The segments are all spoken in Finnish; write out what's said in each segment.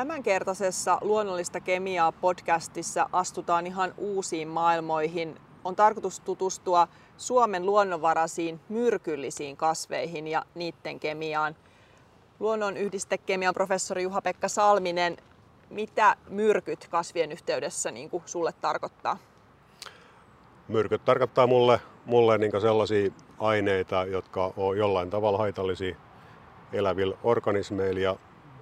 Tämänkertaisessa luonnollista kemiaa podcastissa astutaan ihan uusiin maailmoihin. On tarkoitus tutustua Suomen luonnonvaraisiin myrkyllisiin kasveihin ja niiden kemiaan. Luonnon yhdistekemian professori Juha-Pekka Salminen, mitä myrkyt kasvien yhteydessä niin kuin sulle tarkoittaa? Myrkyt tarkoittaa mulle, mulle niin sellaisia aineita, jotka on jollain tavalla haitallisia elävillä organismeilla ja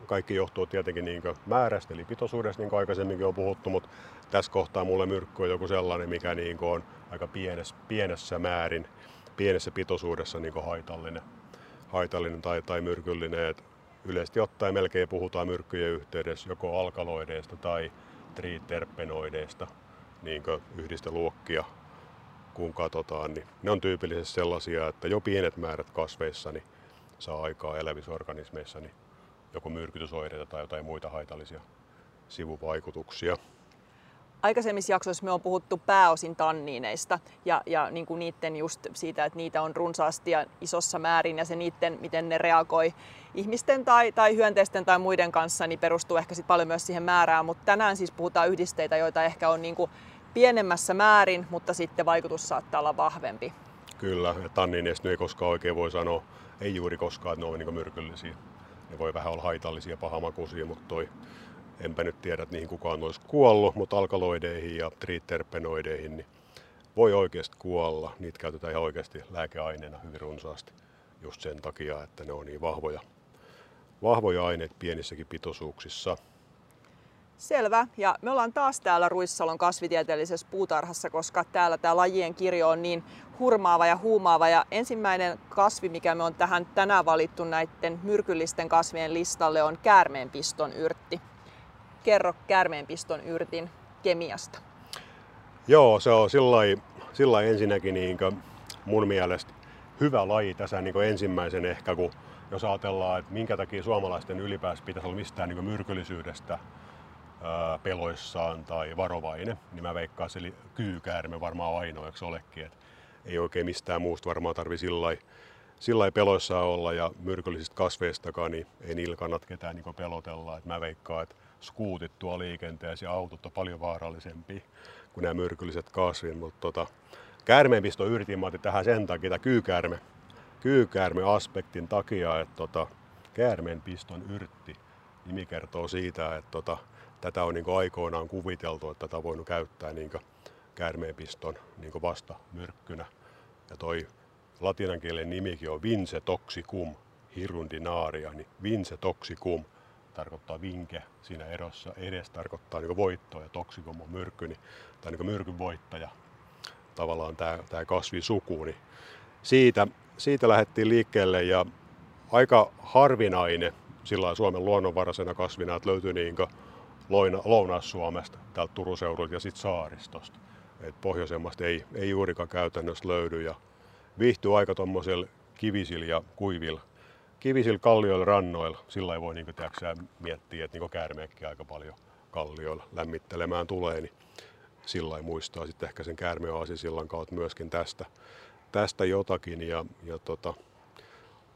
kaikki johtuu tietenkin niin määrästä eli pitoisuudesta, niin kuin aikaisemminkin on puhuttu, mutta tässä kohtaa mulle myrkky on joku sellainen, mikä niin on aika pienessä, pienessä määrin, pienessä pitoisuudessa niin haitallinen, haitallinen tai, tai myrkyllinen. Et yleisesti ottaen melkein puhutaan myrkkyjen yhteydessä joko alkaloideista tai triterpenoideista, niin yhdisteluokkia kun katsotaan, niin ne on tyypillisesti sellaisia, että jo pienet määrät kasveissa niin saa aikaa elävissä organismeissa niin joko myrkytysoireita tai jotain muita haitallisia sivuvaikutuksia. Aikaisemmissa jaksoissa me on puhuttu pääosin tanniineista ja, ja niin kuin niiden just siitä, että niitä on runsaasti ja isossa määrin ja se niiden, miten ne reagoi ihmisten tai, tai hyönteisten tai muiden kanssa, niin perustuu ehkä sit paljon myös siihen määrään. Mutta tänään siis puhutaan yhdisteitä, joita ehkä on niin kuin pienemmässä määrin, mutta sitten vaikutus saattaa olla vahvempi. Kyllä, ja tanniineista ei koskaan oikein voi sanoa, ei juuri koskaan, että ne on niin myrkyllisiä. Ne voi vähän olla haitallisia pahamakuisia, mutta toi, enpä nyt tiedä, että niihin kukaan olisi kuollut, mutta alkaloideihin ja triterpenoideihin niin voi oikeasti kuolla. Niitä käytetään ihan oikeasti lääkeaineena hyvin runsaasti just sen takia, että ne on niin vahvoja, vahvoja aineita pienissäkin pitoisuuksissa. Selvä. Ja me ollaan taas täällä Ruissalon kasvitieteellisessä puutarhassa, koska täällä tämä lajien kirjo on niin hurmaava ja huumaava. Ja ensimmäinen kasvi, mikä me on tähän tänään valittu näiden myrkyllisten kasvien listalle, on käärmeenpiston yrtti. Kerro käärmeenpiston yrtin kemiasta. Joo, se on sillä ensinnäkin niin mun mielestä hyvä laji tässä niin ensimmäisen ehkä, kun jos ajatellaan, että minkä takia suomalaisten ylipäänsä pitäisi olla mistään niin myrkyllisyydestä peloissaan tai varovainen, niin mä veikkaan, eli kyykäärme varmaan on ainoa, eikö olekin. Et ei oikein mistään muusta varmaan tarvi sillä peloissaan olla ja myrkyllisistä kasveistakaan, niin ei niillä kannata ketään niin pelotella. Et mä veikkaan, että skuutit tuo liikenteessä ja autot on paljon vaarallisempi kuin nämä myrkylliset kasvit. Mutta tota, käärmeenpisto yritin, mä tähän sen takia, että kyykäärme, kyykäärme-aspektin takia, että tota, käärmeenpiston yrtti nimi kertoo siitä, että tota, tätä on niin aikoinaan kuviteltu, että tätä on voinut käyttää niin käärmeenpiston niin vasta myrkkynä. Ja toi latinan kielen nimikin on vince toxicum hirundinaria, niin vince toxicum tarkoittaa vinke siinä erossa, edes tarkoittaa niin voittoa ja toxicum on myrkky, niin, tai niin myrkyn voittaja. Tavallaan tämä, tämä kasvisuku, niin siitä, siitä lähdettiin liikkeelle ja aika harvinainen sillä Suomen luonnonvaraisena kasvina, että löytyi niin Lounais-Suomesta, täältä Turun seudulta ja sitten saaristosta. Et pohjoisemmasta ei, ei juurikaan käytännössä löydy ja viihtyy aika tuommoisella kivisillä ja kuivilla kivisillä kallioilla rannoilla. Sillä ei voi niin tiiäksä, miettiä, että niin käärmeekki aika paljon kallioilla lämmittelemään tulee, niin sillä muistaa sitten ehkä sen käärmeaasisillan kautta myöskin tästä, tästä jotakin. Ja, ja tota,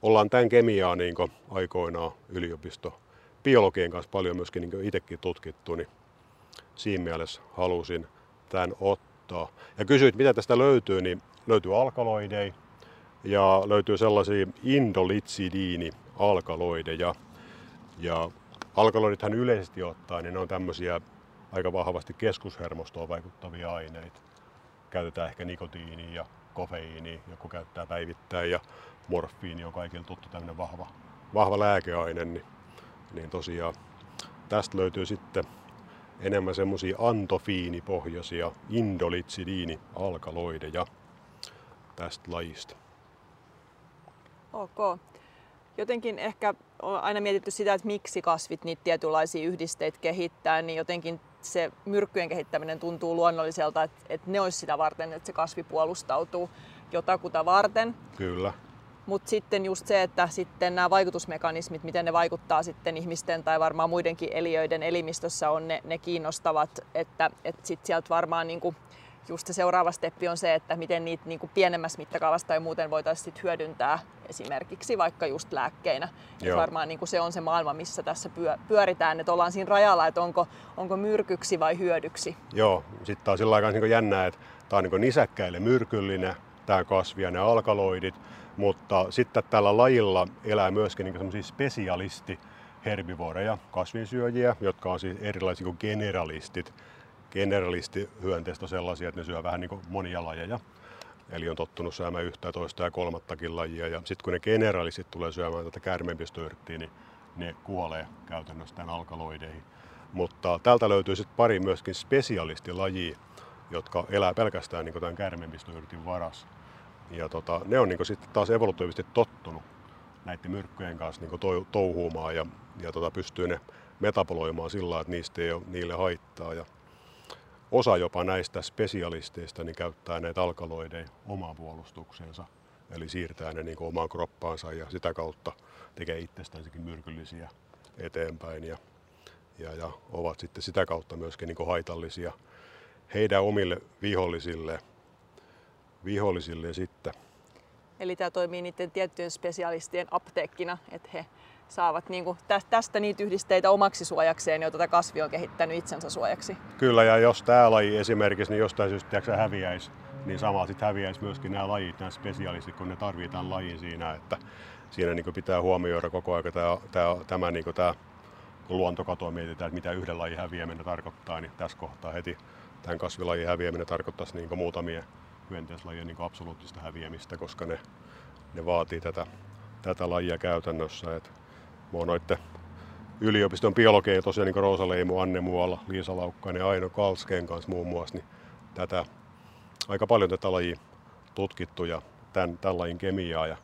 ollaan tämän kemiaa niin aikoinaan yliopisto biologien kanssa paljon myöskin niin itsekin tutkittu, niin siinä mielessä halusin tämän ottaa. Ja kysyit, mitä tästä löytyy, niin löytyy alkaloideja ja löytyy sellaisia indolitsidiini-alkaloideja. Ja alkaloidithan yleisesti ottaen, niin ne on tämmöisiä aika vahvasti keskushermostoon vaikuttavia aineita. Käytetään ehkä nikotiinia ja kofeiini, joku käyttää päivittäin ja morfiini on kaikille tuttu tämmöinen vahva, vahva lääkeaine, niin niin tosiaan tästä löytyy sitten enemmän semmoisia antofiinipohjaisia indolitsidiini-alkaloideja tästä lajista. Ok. Jotenkin ehkä on aina mietitty sitä, että miksi kasvit niitä tietynlaisia yhdisteitä kehittää, niin jotenkin se myrkkyjen kehittäminen tuntuu luonnolliselta, että, että ne olisi sitä varten, että se kasvi puolustautuu jotakuta varten. Kyllä. Mutta sitten just se, että sitten nämä vaikutusmekanismit, miten ne vaikuttaa sitten ihmisten tai varmaan muidenkin eliöiden elimistössä on ne, ne kiinnostavat, että, että sitten sieltä varmaan niinku just se seuraava steppi on se, että miten niitä niin kuin pienemmässä mittakaavassa tai muuten voitaisiin sit hyödyntää esimerkiksi vaikka just lääkkeinä. Et varmaan niin kuin se on se maailma, missä tässä pyöritään, että ollaan siinä rajalla, että onko, onko myrkyksi vai hyödyksi. Joo, sitten taas sillä aikaa niin jännää, että tämä on niin nisäkkäille myrkyllinen, tämä kasvi ja ne alkaloidit, mutta sitten tällä lajilla elää myöskin niin semmoisia spesialisti herbivoreja, kasvinsyöjiä, jotka on siis erilaisia kuin generalistit. Generalistihyönteistä on sellaisia, että ne syö vähän niin kuin monia lajeja. Eli on tottunut syömään yhtä, toista ja kolmattakin lajia. Ja sitten kun ne generalistit tulee syömään tätä käärmeenpistoyrttiä, niin ne kuolee käytännössä tämän alkaloideihin. Mutta täältä löytyy sitten pari myöskin spesialistilajia, jotka elää pelkästään niin tämän käärmeenpistoyrtin varassa. Ja tota, ne on niin sitten taas evolutiivisesti tottunut näiden myrkkyjen kanssa niin touhuumaan ja, ja tota, pystyy ne metaboloimaan sillä että niistä ei ole niille haittaa. Ja osa jopa näistä spesialisteista niin käyttää näitä alkaloideja omaan puolustukseensa, eli siirtää ne niin omaan kroppaansa ja sitä kautta tekee itsestäänsäkin myrkyllisiä eteenpäin ja, ja, ja ovat sitten sitä kautta myöskin niin haitallisia heidän omille vihollisille, vihollisille sitten. Eli tämä toimii niiden tiettyjen spesialistien apteekkina, että he saavat niin kuin tästä niitä yhdisteitä omaksi suojakseen, joita tätä kasvi on kehittänyt itsensä suojaksi. Kyllä, ja jos tämä laji esimerkiksi niin jostain syystä häviäisi, niin samalla sitten häviäisi myöskin nämä lajit, nämä spesialistit, kun ne tarvitaan lajin siinä, että siinä niin pitää huomioida koko ajan tämä, tämä, tämä, niin tämä kun luontokatoa mietitään, että mitä yhden lajin häviäminen tarkoittaa, niin tässä kohtaa heti tämän kasvilajin häviäminen tarkoittaisi niin muutamia hyönteislajien niin absoluuttista häviämistä, koska ne, ne vaatii tätä, tätä lajia käytännössä. Et mä oon noitten yliopiston biologeja, tosiaan niin Roosa Leimu, Anne Muola, Liisa Laukkainen ja Aino Kalskeen kanssa muun muassa, niin tätä, aika paljon tätä lajia tutkittu ja tämän, tämän lajin kemiaa. Ja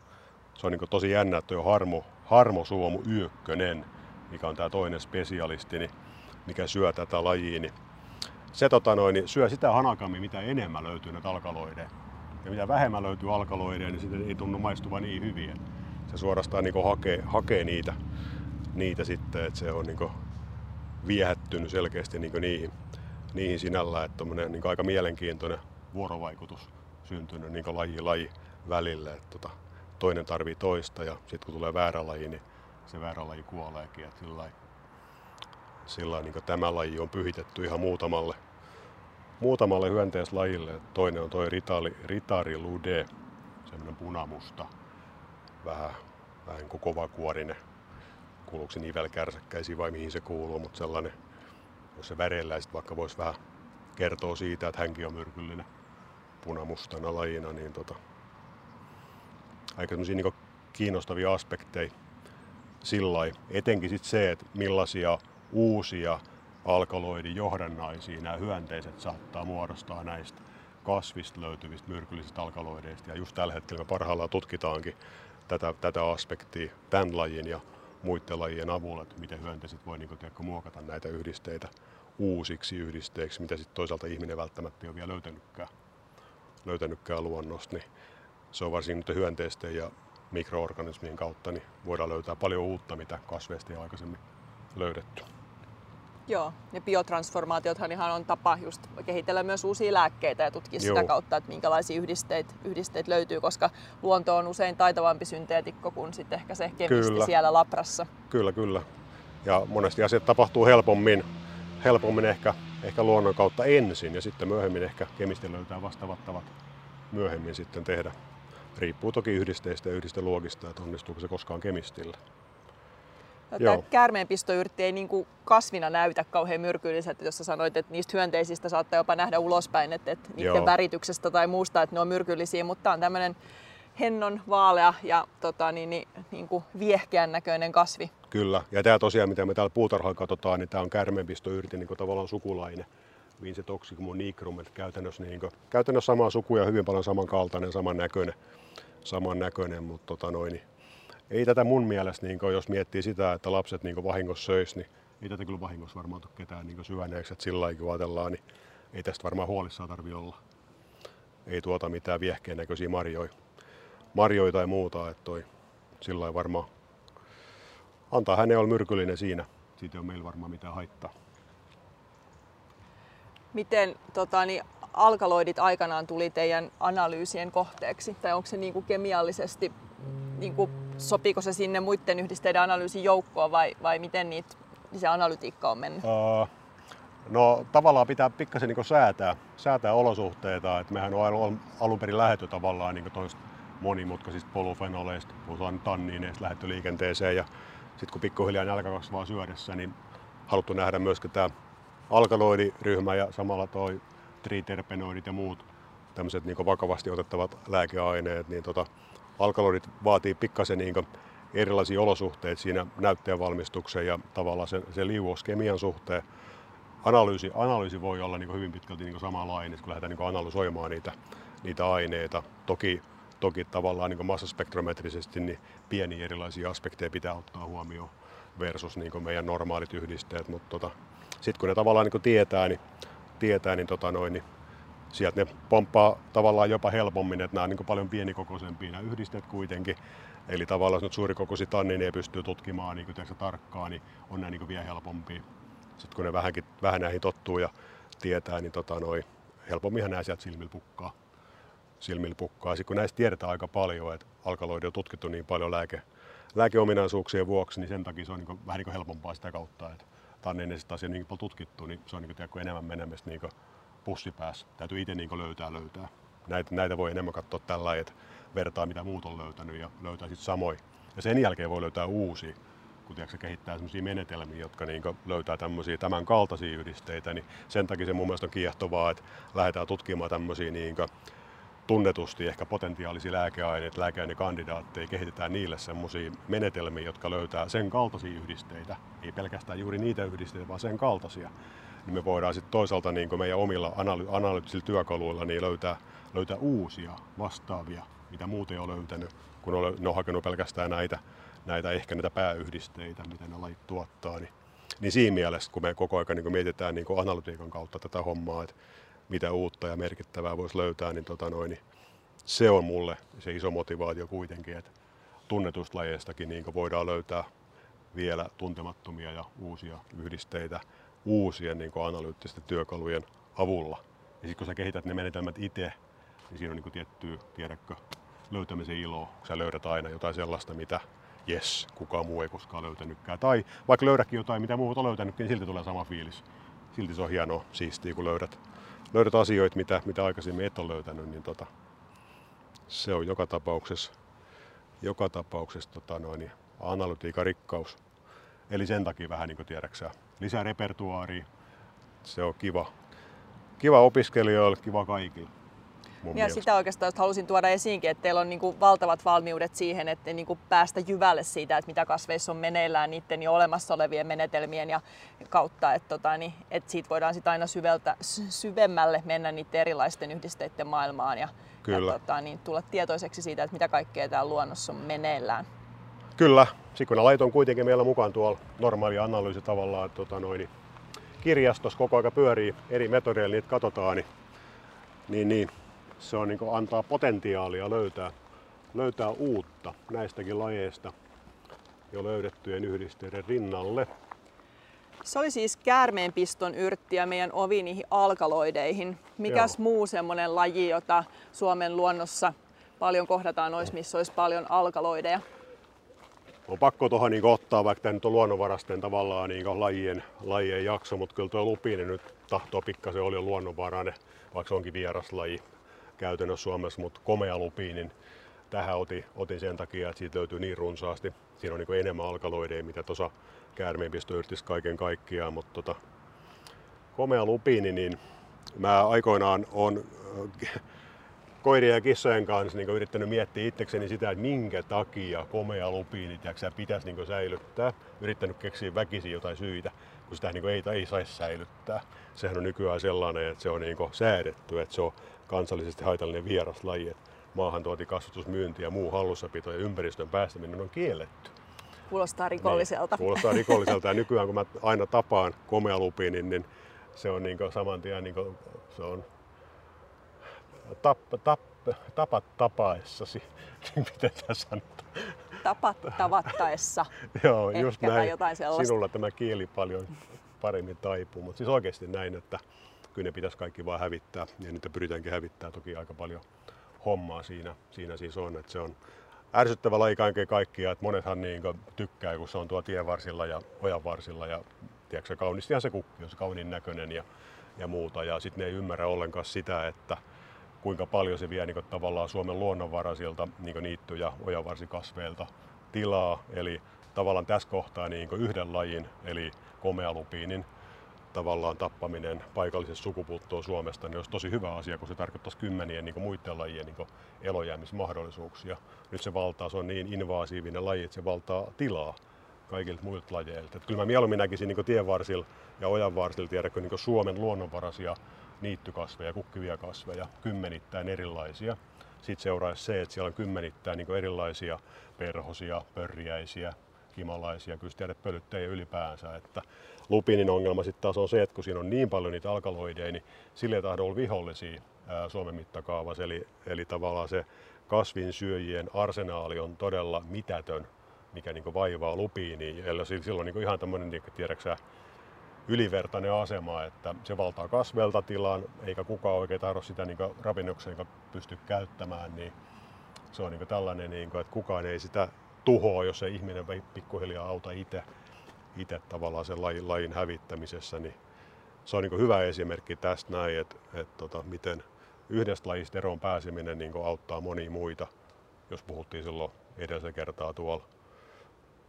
se on niin tosi jännä, että on harmo, harmosuomu yökkönen, mikä on tämä toinen spesialisti, niin mikä syö tätä lajia, niin se tota noin, niin syö sitä hanakammin, mitä enemmän löytyy näitä alkaloideja. Ja mitä vähemmän löytyy alkaloideja, niin sitten ei tunnu maistuva niin hyvin. Se suorastaan niin hakee, hakee niitä, niitä sitten, että se on niin viehättynyt selkeästi niin niihin, niihin sinällään, että on niin aika mielenkiintoinen vuorovaikutus syntynyt niin laji laji välille. Että tota, toinen tarvii toista ja sitten kun tulee väärä laji, niin se väärä laji kuoleekin. Että sillä sillä niin tämä laji on pyhitetty ihan muutamalle, muutamalle hyönteislajille. Toinen on tuo ritari, lude, semmoinen punamusta, vähän, vähän kovakuorinen. Kuuluuko se nivelkärsäkkäisiin vai mihin se kuuluu, mutta sellainen, jos se väreillä vaikka voisi vähän kertoa siitä, että hänkin on myrkyllinen punamustana lajina, niin tota, aika niin kiinnostavia aspekteja sillä Etenkin sit se, että millaisia uusia alkaloidin johdannaisia nämä hyönteiset saattaa muodostaa näistä kasvista löytyvistä myrkyllisistä alkaloideista. Ja just tällä hetkellä me parhaillaan tutkitaankin tätä, tätä aspektia tämän lajin ja muiden lajien avulla, että miten hyönteiset voi niin kuin, muokata näitä yhdisteitä uusiksi yhdisteiksi, mitä sitten toisaalta ihminen välttämättä ei ole vielä löytänytkään, löytänytkään luonnosta. Niin se on varsinkin nyt hyönteisten ja mikroorganismien kautta, niin voidaan löytää paljon uutta, mitä kasveista ei aikaisemmin löydetty. Joo, ja biotransformaatiothan ihan on tapa just kehitellä myös uusia lääkkeitä ja tutkia Joo. sitä kautta, että minkälaisia yhdisteitä, yhdisteitä löytyy, koska luonto on usein taitavampi synteetikko kuin sitten ehkä se kemisti kyllä. siellä labrassa. Kyllä, kyllä. Ja monesti asiat tapahtuu helpommin, helpommin ehkä, ehkä luonnon kautta ensin ja sitten myöhemmin ehkä kemisti löytää vastaavat tavat myöhemmin sitten tehdä. Riippuu toki yhdisteistä ja yhdisteluokista, että onnistuuko se koskaan kemistillä. Tämä käärmeenpistoyrtti ei niin kuin kasvina näytä kauhean myrkylliseltä, jos sä sanoit, että niistä hyönteisistä saattaa jopa nähdä ulospäin, että, että niiden Joo. värityksestä tai muusta, että ne on myrkyllisiä, mutta tämä on tämmöinen hennon vaalea ja tota, niin, niin, niin kuin viehkeän näköinen kasvi. Kyllä, ja tämä tosiaan, mitä me täällä puutarhalla katsotaan, niin tämä on käärmeenpistoyrtti niin kuin tavallaan sukulainen. Vince toxicum nigrum, että käytännössä, niin kuin, käytännössä samaa sukuja, hyvin paljon samankaltainen, samannäköinen, samannäköinen mutta tota noin, niin ei tätä mun mielestä, niin kun, jos miettii sitä, että lapset niin vahingossa söis, niin ei tätä kyllä vahingossa varmaan tule ketään niin syöneeksi. Että sillä kun ajatellaan, niin ei tästä varmaan huolissaan tarvi olla. Ei tuota mitään viehkeen näköisiä marjoja, marjoja tai muuta. Että toi sillä varmaan antaa hänen olla myrkyllinen siinä. Siitä ei ole meillä varmaan mitään haittaa. Miten tota, niin alkaloidit aikanaan tuli teidän analyysien kohteeksi? Tai onko se niin kuin kemiallisesti, niin kuin, sopiiko se sinne muiden yhdisteiden analyysin joukkoon vai, vai miten niitä, se analytiikka on mennyt? Uh, no tavallaan pitää pikkasen niin säätää, säätää olosuhteita. Et mehän on alun perin lähetty tavallaan niin toista monimutkaisista polufenoleista, puhutaan tanniineista lähetty liikenteeseen ja sitten kun pikkuhiljaa nälkä kasvaa syödessä, niin haluttu nähdä myöskin tämä alkaloidiryhmä ja samalla toi triterpenoidit ja muut tämmöiset niin vakavasti otettavat lääkeaineet, niin tota, alkaloidit vaatii pikkasen niin erilaisia olosuhteita siinä näytteen valmistuksen ja tavallaan sen, sen liuoskemian suhteen. Analyysi, analyysi voi olla niin hyvin pitkälti niin samanlainen, kun lähdetään niin analysoimaan niitä, niitä aineita. Toki, toki tavallaan niin massaspektrometrisesti niin pieniä erilaisia aspekteja pitää ottaa huomioon versus niin meidän normaalit yhdisteet, mutta tota, sitten kun ne tavallaan niin tietää, niin, tietää, niin, tota noin, niin sieltä ne pomppaa tavallaan jopa helpommin, että nämä on niin paljon pienikokoisempia nämä yhdisteet kuitenkin. Eli tavallaan jos nyt suurikokoisia tannineja pystyy tutkimaan niin kuin tarkkaan, niin on nämä niin vielä helpompia. Sitten kun ne vähänkin, vähän näihin tottuu ja tietää, niin tota noin, helpomminhan nämä sieltä silmillä pukkaa. Silmillä pukkaa. Sitten kun näistä tiedetään aika paljon, että alkaloidi on tutkittu niin paljon lääke, lääkeominaisuuksien vuoksi, niin sen takia se on niin vähän niin helpompaa sitä kautta. Että tanniinisesta asiaa niin paljon tutkittu, niin se on niin kuin, enemmän menemistä niin pussipäässä. Täytyy itse niin löytää löytää. Näitä, näitä voi enemmän katsoa tällä että vertaa mitä muut on löytänyt ja löytää sitten samoin. Ja sen jälkeen voi löytää uusia, kun tiedätkö, kehittää sellaisia menetelmiä, jotka niin löytää tämmöisiä tämän kaltaisia yhdisteitä, niin sen takia se mun mielestä on kiehtovaa, että lähdetään tutkimaan tämmöisiä niin tunnetusti ehkä potentiaalisia lääkeaineita, lääkeainekandidaatteja, kehitetään niille semmoisia menetelmiä, jotka löytää sen kaltaisia yhdisteitä, ei pelkästään juuri niitä yhdisteitä, vaan sen kaltaisia. Niin me voidaan sitten toisaalta niin meidän omilla analy- analyyttisilla työkaluilla niin löytää, löytää uusia vastaavia, mitä muut ei ole löytänyt, kun ne on hakenut pelkästään näitä, näitä ehkä näitä pääyhdisteitä, mitä ne lajit tuottaa. Niin, niin siinä mielessä, kun me koko ajan niin mietitään niin analytiikan kautta tätä hommaa, että mitä uutta ja merkittävää voisi löytää, niin, tota noin, niin se on mulle se iso motivaatio kuitenkin, että tunnetusta lajeistakin niin voidaan löytää vielä tuntemattomia ja uusia yhdisteitä uusien niin analyyttisten työkalujen avulla. Ja sitten kun sä kehität ne menetelmät itse, niin siinä on niin tiettyä, tiedätkö, löytämisen ilo, kun sä löydät aina jotain sellaista, mitä jes, kukaan muu ei koskaan löytänytkään. Tai vaikka löydäkin jotain, mitä muut on löytänyt, niin silti tulee sama fiilis. Silti se on hienoa, siistiä, kun löydät löydät asioita, mitä, mitä aikaisemmin et ole löytänyt, niin tota, se on joka tapauksessa, joka tapauksessa tota noin, analytiikan rikkaus. Eli sen takia vähän niin kuin tiedäksä, lisää repertuaaria. Se on kiva. Kiva opiskelijoille, kiva kaikille ja mielestä. sitä oikeastaan halusin tuoda esiinkin, että teillä on niin valtavat valmiudet siihen, että niin kuin päästä jyvälle siitä, että mitä kasveissa on meneillään niiden jo olemassa olevien menetelmien ja kautta, että, tota, niin, että siitä voidaan sitten aina syveltä, syvemmälle mennä niiden erilaisten yhdisteiden maailmaan ja, Kyllä. ja tota, niin, tulla tietoiseksi siitä, että mitä kaikkea täällä luonnossa on meneillään. Kyllä, Sikunalait on kuitenkin meillä mukaan tuolla normaali analyysi tavallaan, että tota noin, niin kirjastossa koko ajan pyörii eri metodeilla, niitä katsotaan, niin, niin, niin se on, niin antaa potentiaalia löytää, löytää uutta näistäkin lajeista jo löydettyjen yhdisteiden rinnalle. Se oli siis käärmeenpiston yrtti ja meidän ovi niihin alkaloideihin. Mikäs Joo. muu semmoinen laji, jota Suomen luonnossa paljon kohdataan olisi, missä olisi paljon alkaloideja? On pakko tuohon niin ottaa, vaikka tämä nyt on luonnonvarasten tavallaan niin lajien, lajien jakso, mutta kyllä tuo lupinen nyt tahtoo pikkasen oli luonnonvarainen, vaikka se onkin vieraslaji käytännössä Suomessa, mutta komea lupi, niin tähän otin, otin sen takia, että siitä löytyy niin runsaasti. Siinä on niin enemmän alkaloideja, mitä tuossa käärmeenpistoyrtissä kaiken kaikkiaan, mutta tota, komea lupiini, niin mä aikoinaan on äh, koirien ja kissojen kanssa niin yrittänyt miettiä itsekseni sitä, että minkä takia komea lupiini pitäisi niin säilyttää. Yrittänyt keksiä väkisin jotain syitä, kun sitä niin ei, ei saisi säilyttää. Sehän on nykyään sellainen, että se on niin säädetty, että se on kansallisesti haitallinen vieraslaji. Maahantuoti, kasvatusmyynti ja muu hallussapito ja ympäristön päästäminen on kielletty. Kuulostaa rikolliselta. Niin, kuulostaa rikolliselta ja nykyään kun mä aina tapaan komealupiinin, niin se on niin saman tien niin se on tap, tap, tapat tapaessasi, niin miten tässä sanotaan? Tapat tavattaessa. Joo, just näin. Jotain Sinulla tämä kieli paljon paremmin taipuu, mutta siis oikeasti näin, että kyllä ne pitäisi kaikki vaan hävittää ja niitä pyritäänkin hävittää toki aika paljon hommaa siinä, siinä siis on, että se on ärsyttävä laji kaiken kaikkiaan, että monethan niin tykkää, kun se on tuo tien varsilla ja ojan varsilla ja tiedätkö, kaunistihan se kukki on se kauniin näköinen ja, ja muuta ja sitten ne ei ymmärrä ollenkaan sitä, että kuinka paljon se vie niin kuin, tavallaan Suomen luonnonvaraisilta niin niitty- ja ojanvarsikasveilta tilaa, eli tavallaan tässä kohtaa niin yhden lajin, eli komealupiinin tavallaan tappaminen paikallisessa sukupuuttoon Suomesta, niin olisi tosi hyvä asia, kun se tarkoittaisi kymmenien niin muiden lajien niin elojäämismahdollisuuksia. Nyt se valtaa, se on niin invasiivinen laji, että se valtaa tilaa kaikilta muilta lajeilta. Että kyllä mä mieluummin näkisin niin tienvarsilla ja ojanvarsilla tiedäkö niin Suomen luonnonvaraisia niittykasveja, kukkivia kasveja, kymmenittäin erilaisia. Sitten seuraisi se, että siellä on kymmenittäin niin erilaisia perhosia, pörjäisiä, kimalaisia, kyllä tiedät pölyttäjiä ylipäänsä. Että lupinin ongelma sitten taas on se, että kun siinä on niin paljon niitä alkaloideja, niin sille ei tahdo olla vihollisia ää, Suomen mittakaavassa. Eli, eli tavallaan se kasvinsyöjien arsenaali on todella mitätön, mikä niin vaivaa lupiiniin. Eli silloin niin ihan tämmöinen, niin tiedäksä, ylivertainen asema, että se valtaa kasvelta tilan, eikä kukaan oikein tahdo sitä niin ravinnokseen pysty käyttämään, niin se on niin tällainen, niin kuin, että kukaan ei sitä tuhoa, jos se ihminen pikkuhiljaa auta itse, itse tavallaan sen lajin, lajin hävittämisessä, niin se on niin hyvä esimerkki tästä näin, että, että tota, miten yhdestä lajista eroon pääseminen niin auttaa monia muita. Jos puhuttiin silloin edellisen kertaa tuolla,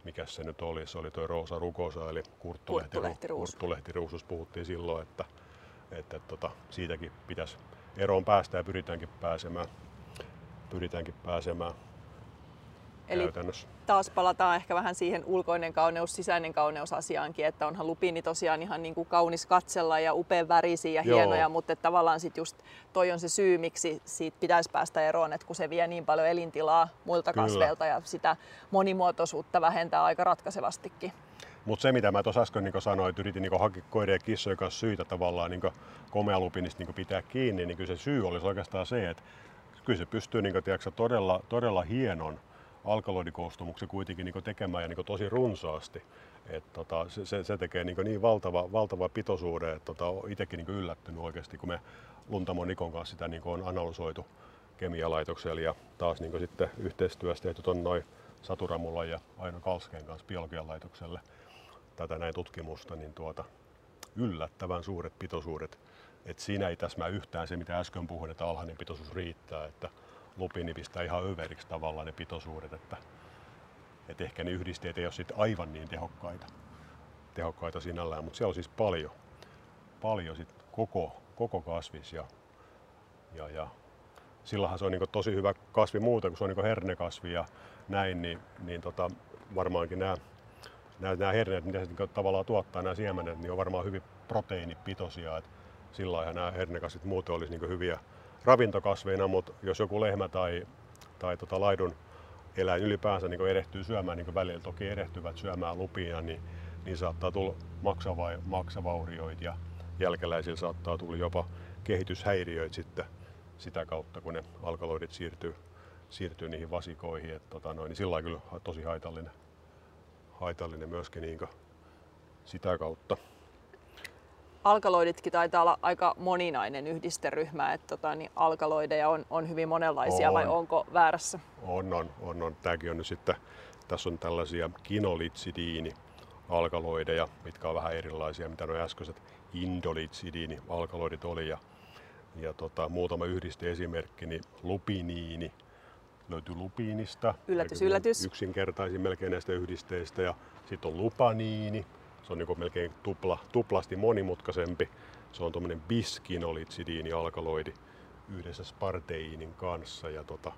mikä se nyt oli, se oli tuo Roosa Rukosa, eli kurttulehtiruus. kurttulehtiruusus puhuttiin silloin, että, että, että tota, siitäkin pitäisi eroon päästä ja pyritäänkin pääsemään, pyritäänkin pääsemään Eli taas palataan ehkä vähän siihen ulkoinen kauneus, sisäinen kauneus asiaankin, että onhan lupiini tosiaan ihan niin kuin kaunis katsella ja upean värisiä ja Joo. hienoja, mutta että tavallaan sit just toi on se syy, miksi siitä pitäisi päästä eroon, että kun se vie niin paljon elintilaa muilta Kyllä. kasveilta ja sitä monimuotoisuutta vähentää aika ratkaisevastikin. Mutta se, mitä mä tuossa äsken niin sanoin, että yritin niin hakea koirien ja kissojen kanssa syitä tavallaan niin komealupinista niin pitää kiinni, niin kyllä se syy olisi oikeastaan se, että kyllä se pystyy niin kuin, tiedätkö, todella, todella hienon alkaloidikoostumuksen kuitenkin niin tekemään ja niin tosi runsaasti. Et tota, se, se, tekee niin, niin valtava, valtava pitoisuuden, että tota, olen itsekin niin yllättynyt oikeasti, kun me Luntamon Nikon kanssa sitä niin on analysoitu kemialaitoksella ja taas niin sitten yhteistyössä tehty tuon noin Saturamulla ja Aino Kalskeen kanssa biologian laitokselle tätä näin tutkimusta, niin tuota, yllättävän suuret pitoisuudet. Et siinä ei täsmää yhtään se, mitä äsken puhuin, että alhainen pitoisuus riittää. Että lupiini pistää ihan överiksi tavallaan ne pitoisuudet, että, että ehkä ne yhdisteet ei ole sitten aivan niin tehokkaita, tehokkaita sinällään, mutta siellä on siis paljon, paljon sit koko, koko kasvis ja, ja, ja sillähän se on niin tosi hyvä kasvi muuta, kun se on niin hernekasvi ja näin, niin, niin tota, varmaankin nämä, nämä, nämä herneet, mitä se niin tavallaan tuottaa, nämä siemenet, niin on varmaan hyvin proteiinipitoisia, että sillä lailla nämä hernekasvit muuten olisi niin hyviä, ravintokasveina, mutta jos joku lehmä tai, tai tota laidun eläin ylipäänsä niin erehtyy syömään, niin välillä toki erehtyvät syömään lupia, niin, niin saattaa tulla maksava, maksavaurioita ja jälkeläisillä saattaa tulla jopa kehityshäiriöitä sitten sitä kautta, kun ne alkaloidit siirtyy, siirtyy niihin vasikoihin. Et, tota noin, niin sillä on kyllä tosi haitallinen, haitallinen myöskin niin sitä kautta alkaloiditkin taitaa olla aika moninainen yhdisteryhmä, että tota, niin alkaloideja on, on hyvin monenlaisia on. vai onko väärässä? On, on, on, on. Tämäkin on nyt sitten, tässä on tällaisia kinolitsidiini alkaloideja, mitkä on vähän erilaisia, mitä nuo äskeiset indolitsidiini alkaloidit oli. Ja, ja tota, muutama yhdisteesimerkki, niin lupiniini löytyy lupiinista. Yllätys, yllätys. Yksinkertaisin melkein näistä yhdisteistä. Ja sitten on lupaniini, se on niin melkein tupla, tuplasti monimutkaisempi. Se on tuommoinen biskinolitsidiini alkaloidi yhdessä sparteiinin kanssa. Ja, tota,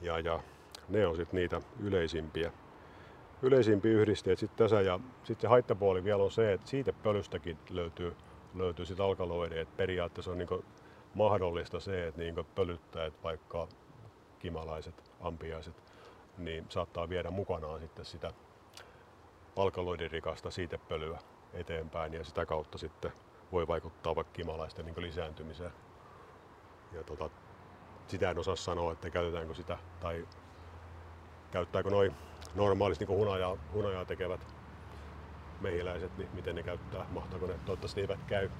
ja, ja ne on sitten niitä yleisimpiä, yleisimpiä yhdisteitä sitten tässä. Ja sitten se haittapuoli vielä on se, että siitä pölystäkin löytyy, löytyy sitten alkaloideja. Et periaatteessa on niin mahdollista se, että niin pölyttäjät, vaikka kimalaiset, ampiaiset, niin saattaa viedä mukanaan sitten sitä alkaloidirikasta siitepölyä eteenpäin ja sitä kautta sitten voi vaikuttaa vaikka kimalaisten niin lisääntymiseen. Ja tota, sitä en osaa sanoa, että käytetäänkö sitä tai käyttääkö noin normaalisti niin hunajaa, hunajaa tekevät mehiläiset, niin miten ne käyttää, mahtaako ne, toivottavasti eivät käy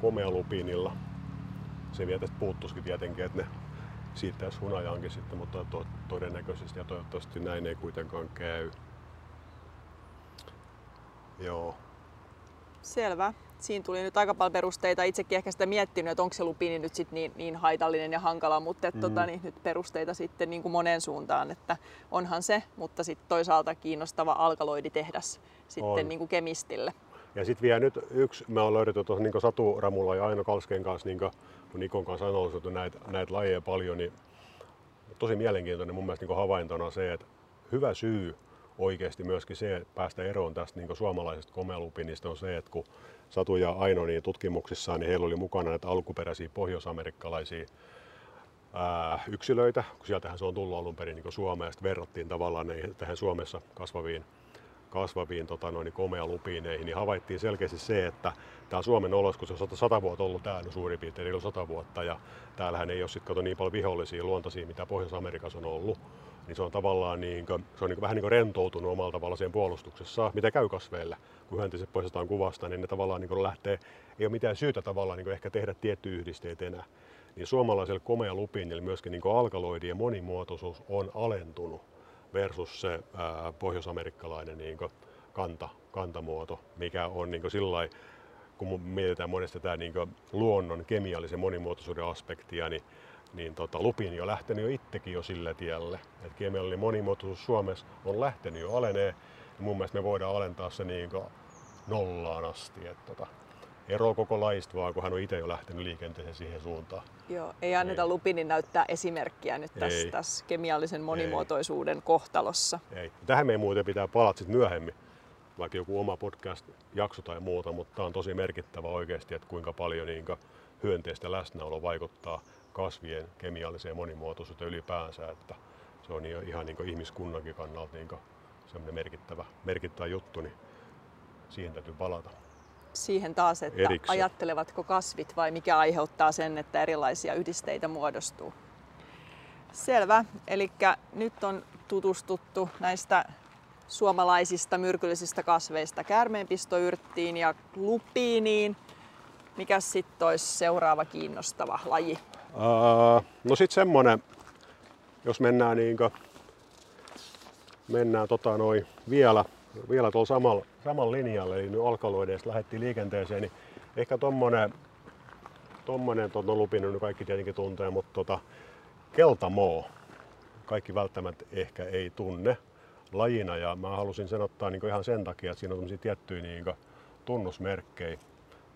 komealupiinilla. Se vielä tästä puuttuisikin tietenkin, että ne siittäisi hunajaankin sitten, mutta to, todennäköisesti ja toivottavasti näin ei kuitenkaan käy. Joo. Selvä. Siinä tuli nyt aika paljon perusteita. Itsekin ehkä sitä miettinyt, että onko se lupiini nyt sit niin, niin haitallinen ja hankala, mutta et, mm. tota, niin, nyt perusteita sitten niin kuin moneen suuntaan, että onhan se, mutta sitten toisaalta kiinnostava alkaloiditehdas sitten niin kuin kemistille. Ja sitten vielä nyt yksi, me on löydetty tuossa niin Satu Ramulla ja Aino Kalskeen kanssa, niin kun Nikon kanssa analysoitu näitä, näitä lajeja paljon, niin tosi mielenkiintoinen mun mielestä niin havaintona se, että hyvä syy oikeasti myöskin se, että päästä eroon tästä niin suomalaisesta komealupinista on se, että kun Satu ja Aino niin tutkimuksissaan, niin heillä oli mukana näitä alkuperäisiä pohjoisamerikkalaisia ää, yksilöitä, kun sieltähän se on tullut alun perin niin Suomeen, ja verrattiin tavallaan tähän Suomessa kasvaviin kasvaviin tota, noin, komealupiineihin, niin havaittiin selkeästi se, että tämä Suomen olos, kun se on sata vuotta ollut täällä suurin piirtein, eli sata vuotta, ja täällähän ei ole sitten niin paljon vihollisia luontaisia, mitä Pohjois-Amerikassa on ollut, niin se on tavallaan niin kuin, se on niin kuin, vähän niin kuin rentoutunut omalla tavalla siihen puolustuksessa, mitä käy kasveille. Kun hyöntiset poistetaan kuvasta, niin ne tavallaan niin kuin lähtee, ei ole mitään syytä tavallaan niin kuin ehkä tehdä tietty yhdisteet enää. Niin suomalaiselle komea lupiinille myöskin niin kuin alkaloidien monimuotoisuus on alentunut versus se ää, pohjoisamerikkalainen niin kuin kanta, kantamuoto, mikä on niin sillä kun mietitään monesti tätä niin luonnon kemiallisen monimuotoisuuden aspektia, niin niin tota, Lupin jo lähtenyt jo itsekin jo sille tielle. että kemiallinen monimuotoisuus Suomessa on lähtenyt jo alenee. Ja mun mielestä me voidaan alentaa se niin nollaan asti. Et, tota, ero koko laista vaan, kun hän on itse jo lähtenyt liikenteeseen siihen suuntaan. Joo, ei anneta ei. Lupinin näyttää esimerkkiä nyt tässä, tässä kemiallisen monimuotoisuuden ei. kohtalossa. Ei. Tähän meidän muuten pitää palata sitten myöhemmin, vaikka joku oma podcast-jakso tai muuta, mutta tämä on tosi merkittävä oikeasti, että kuinka paljon niin hyönteistä läsnäolo vaikuttaa kasvien kemialliseen monimuotoisuuteen ylipäänsä, että se on ihan niin ihmiskunnankin kannalta niin semmoinen merkittävä, merkittävä juttu, niin siihen täytyy palata. Siihen taas, että Erikseen. ajattelevatko kasvit vai mikä aiheuttaa sen, että erilaisia yhdisteitä muodostuu. Selvä. Eli nyt on tutustuttu näistä suomalaisista myrkyllisistä kasveista käärmeenpistoyrttiin ja lupiiniin. Mikä sitten olisi seuraava kiinnostava laji? Uh, no sitten semmonen, jos mennään niinkö, mennään tota noin vielä, vielä tuolla samalla, samalla linjalla, eli nyt alkaloideista lähdettiin liikenteeseen, niin ehkä tommonen, tommonen tuon lupin, kaikki tietenkin tuntee, mutta tota, keltamoo, kaikki välttämättä ehkä ei tunne lajina, ja mä halusin sen ottaa niin ihan sen takia, että siinä on tiettyjä niin tunnusmerkkejä,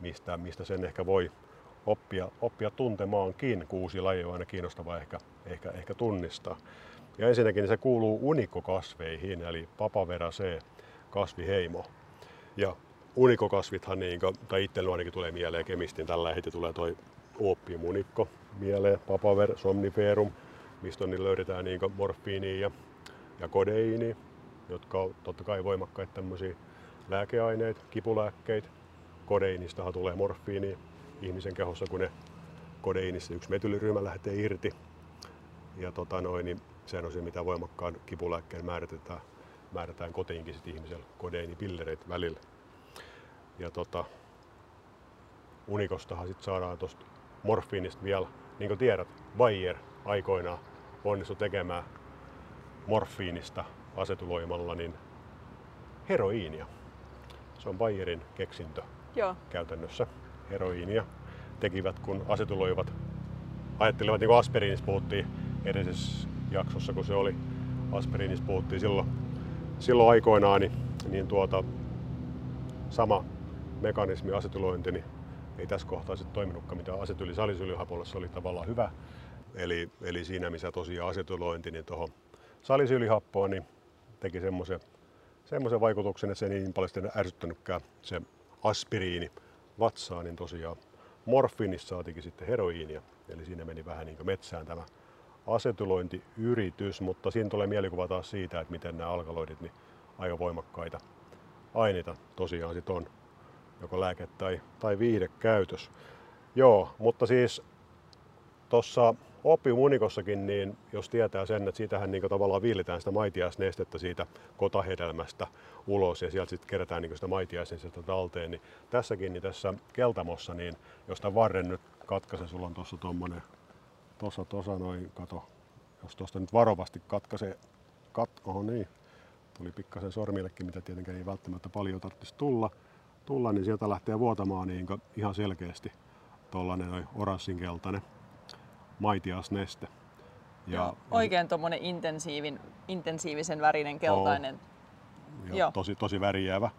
mistä, mistä sen ehkä voi oppia, oppia tuntemaankin. Kuusi laji on aina kiinnostava ehkä, ehkä, ehkä tunnistaa. Ja ensinnäkin niin se kuuluu unikokasveihin, eli papaverasee kasviheimo. Ja unikokasvithan, niin tai itsellä ainakin tulee mieleen kemistin, tällä heti tulee toi unikko mieleen, papaver, somniferum, mistä niin löydetään niin morfiinia ja, ja kodeiini, jotka on totta kai voimakkaita tämmöisiä lääkeaineita, kipulääkkeitä. Kodeinistahan tulee morfiini, ihmisen kehossa, kun ne kodeinissa yksi metyliryhmä lähtee irti. Ja tota noin, niin sehän on se, mitä voimakkaan kipulääkkeen määritetään, määrätään koteinkin sit ihmisellä kodeinipillereitä välillä. Ja tota, unikostahan sit saadaan tuosta morfiinista vielä, niin kuin tiedät, Bayer aikoinaan onnistui tekemään morfiinista asetuloimalla niin heroiinia. Se on Bayerin keksintö Joo. käytännössä heroiinia tekivät, kun asetuloivat. Ajattelivat, niin kuin aspiriinista puhuttiin edellisessä jaksossa, kun se oli aspiriinista puhuttiin silloin, silloin aikoinaan, niin, niin tuota, sama mekanismi asetulointi, niin ei tässä kohtaa sitten toiminutkaan, mitä asetyli salisylihapollessa oli tavallaan hyvä. Eli, eli siinä, missä tosiaan asetulointi, niin tuohon salisylihappoon niin teki semmoisen semmoisen vaikutuksen, että se ei niin paljon ärsyttänytkään se aspiriini vatsaa, niin tosiaan morfiinissa saatikin sitten heroiinia. Eli siinä meni vähän niin kuin metsään tämä asetylointiyritys, mutta siinä tulee mielikuva taas siitä, että miten nämä alkaloidit niin aika voimakkaita aineita tosiaan sit on, joko lääke- tai, tai viihdekäytös. Joo, mutta siis tuossa oppimunikossakin, niin jos tietää sen, että siitähän niin tavallaan viilitään sitä maitiaisnestettä siitä kotahedelmästä ulos ja sieltä sitten kerätään niin sitä maitiaisnestettä talteen, niin tässäkin niin tässä keltamossa, niin josta varren nyt katkaisen, sulla on tuossa tuommoinen, tuossa tuossa noin, kato, jos tuosta nyt varovasti katkaisee, kat, oho niin, tuli pikkasen sormillekin, mitä tietenkään ei välttämättä paljon tarvitsisi tulla, tulla niin sieltä lähtee vuotamaan niin ihan selkeästi tuollainen oranssinkeltainen maitiasneste. Ja, Joo, oikein tuommoinen intensiivin, intensiivisen värinen keltainen. Ja Joo. Tosi, tosi värijäävä.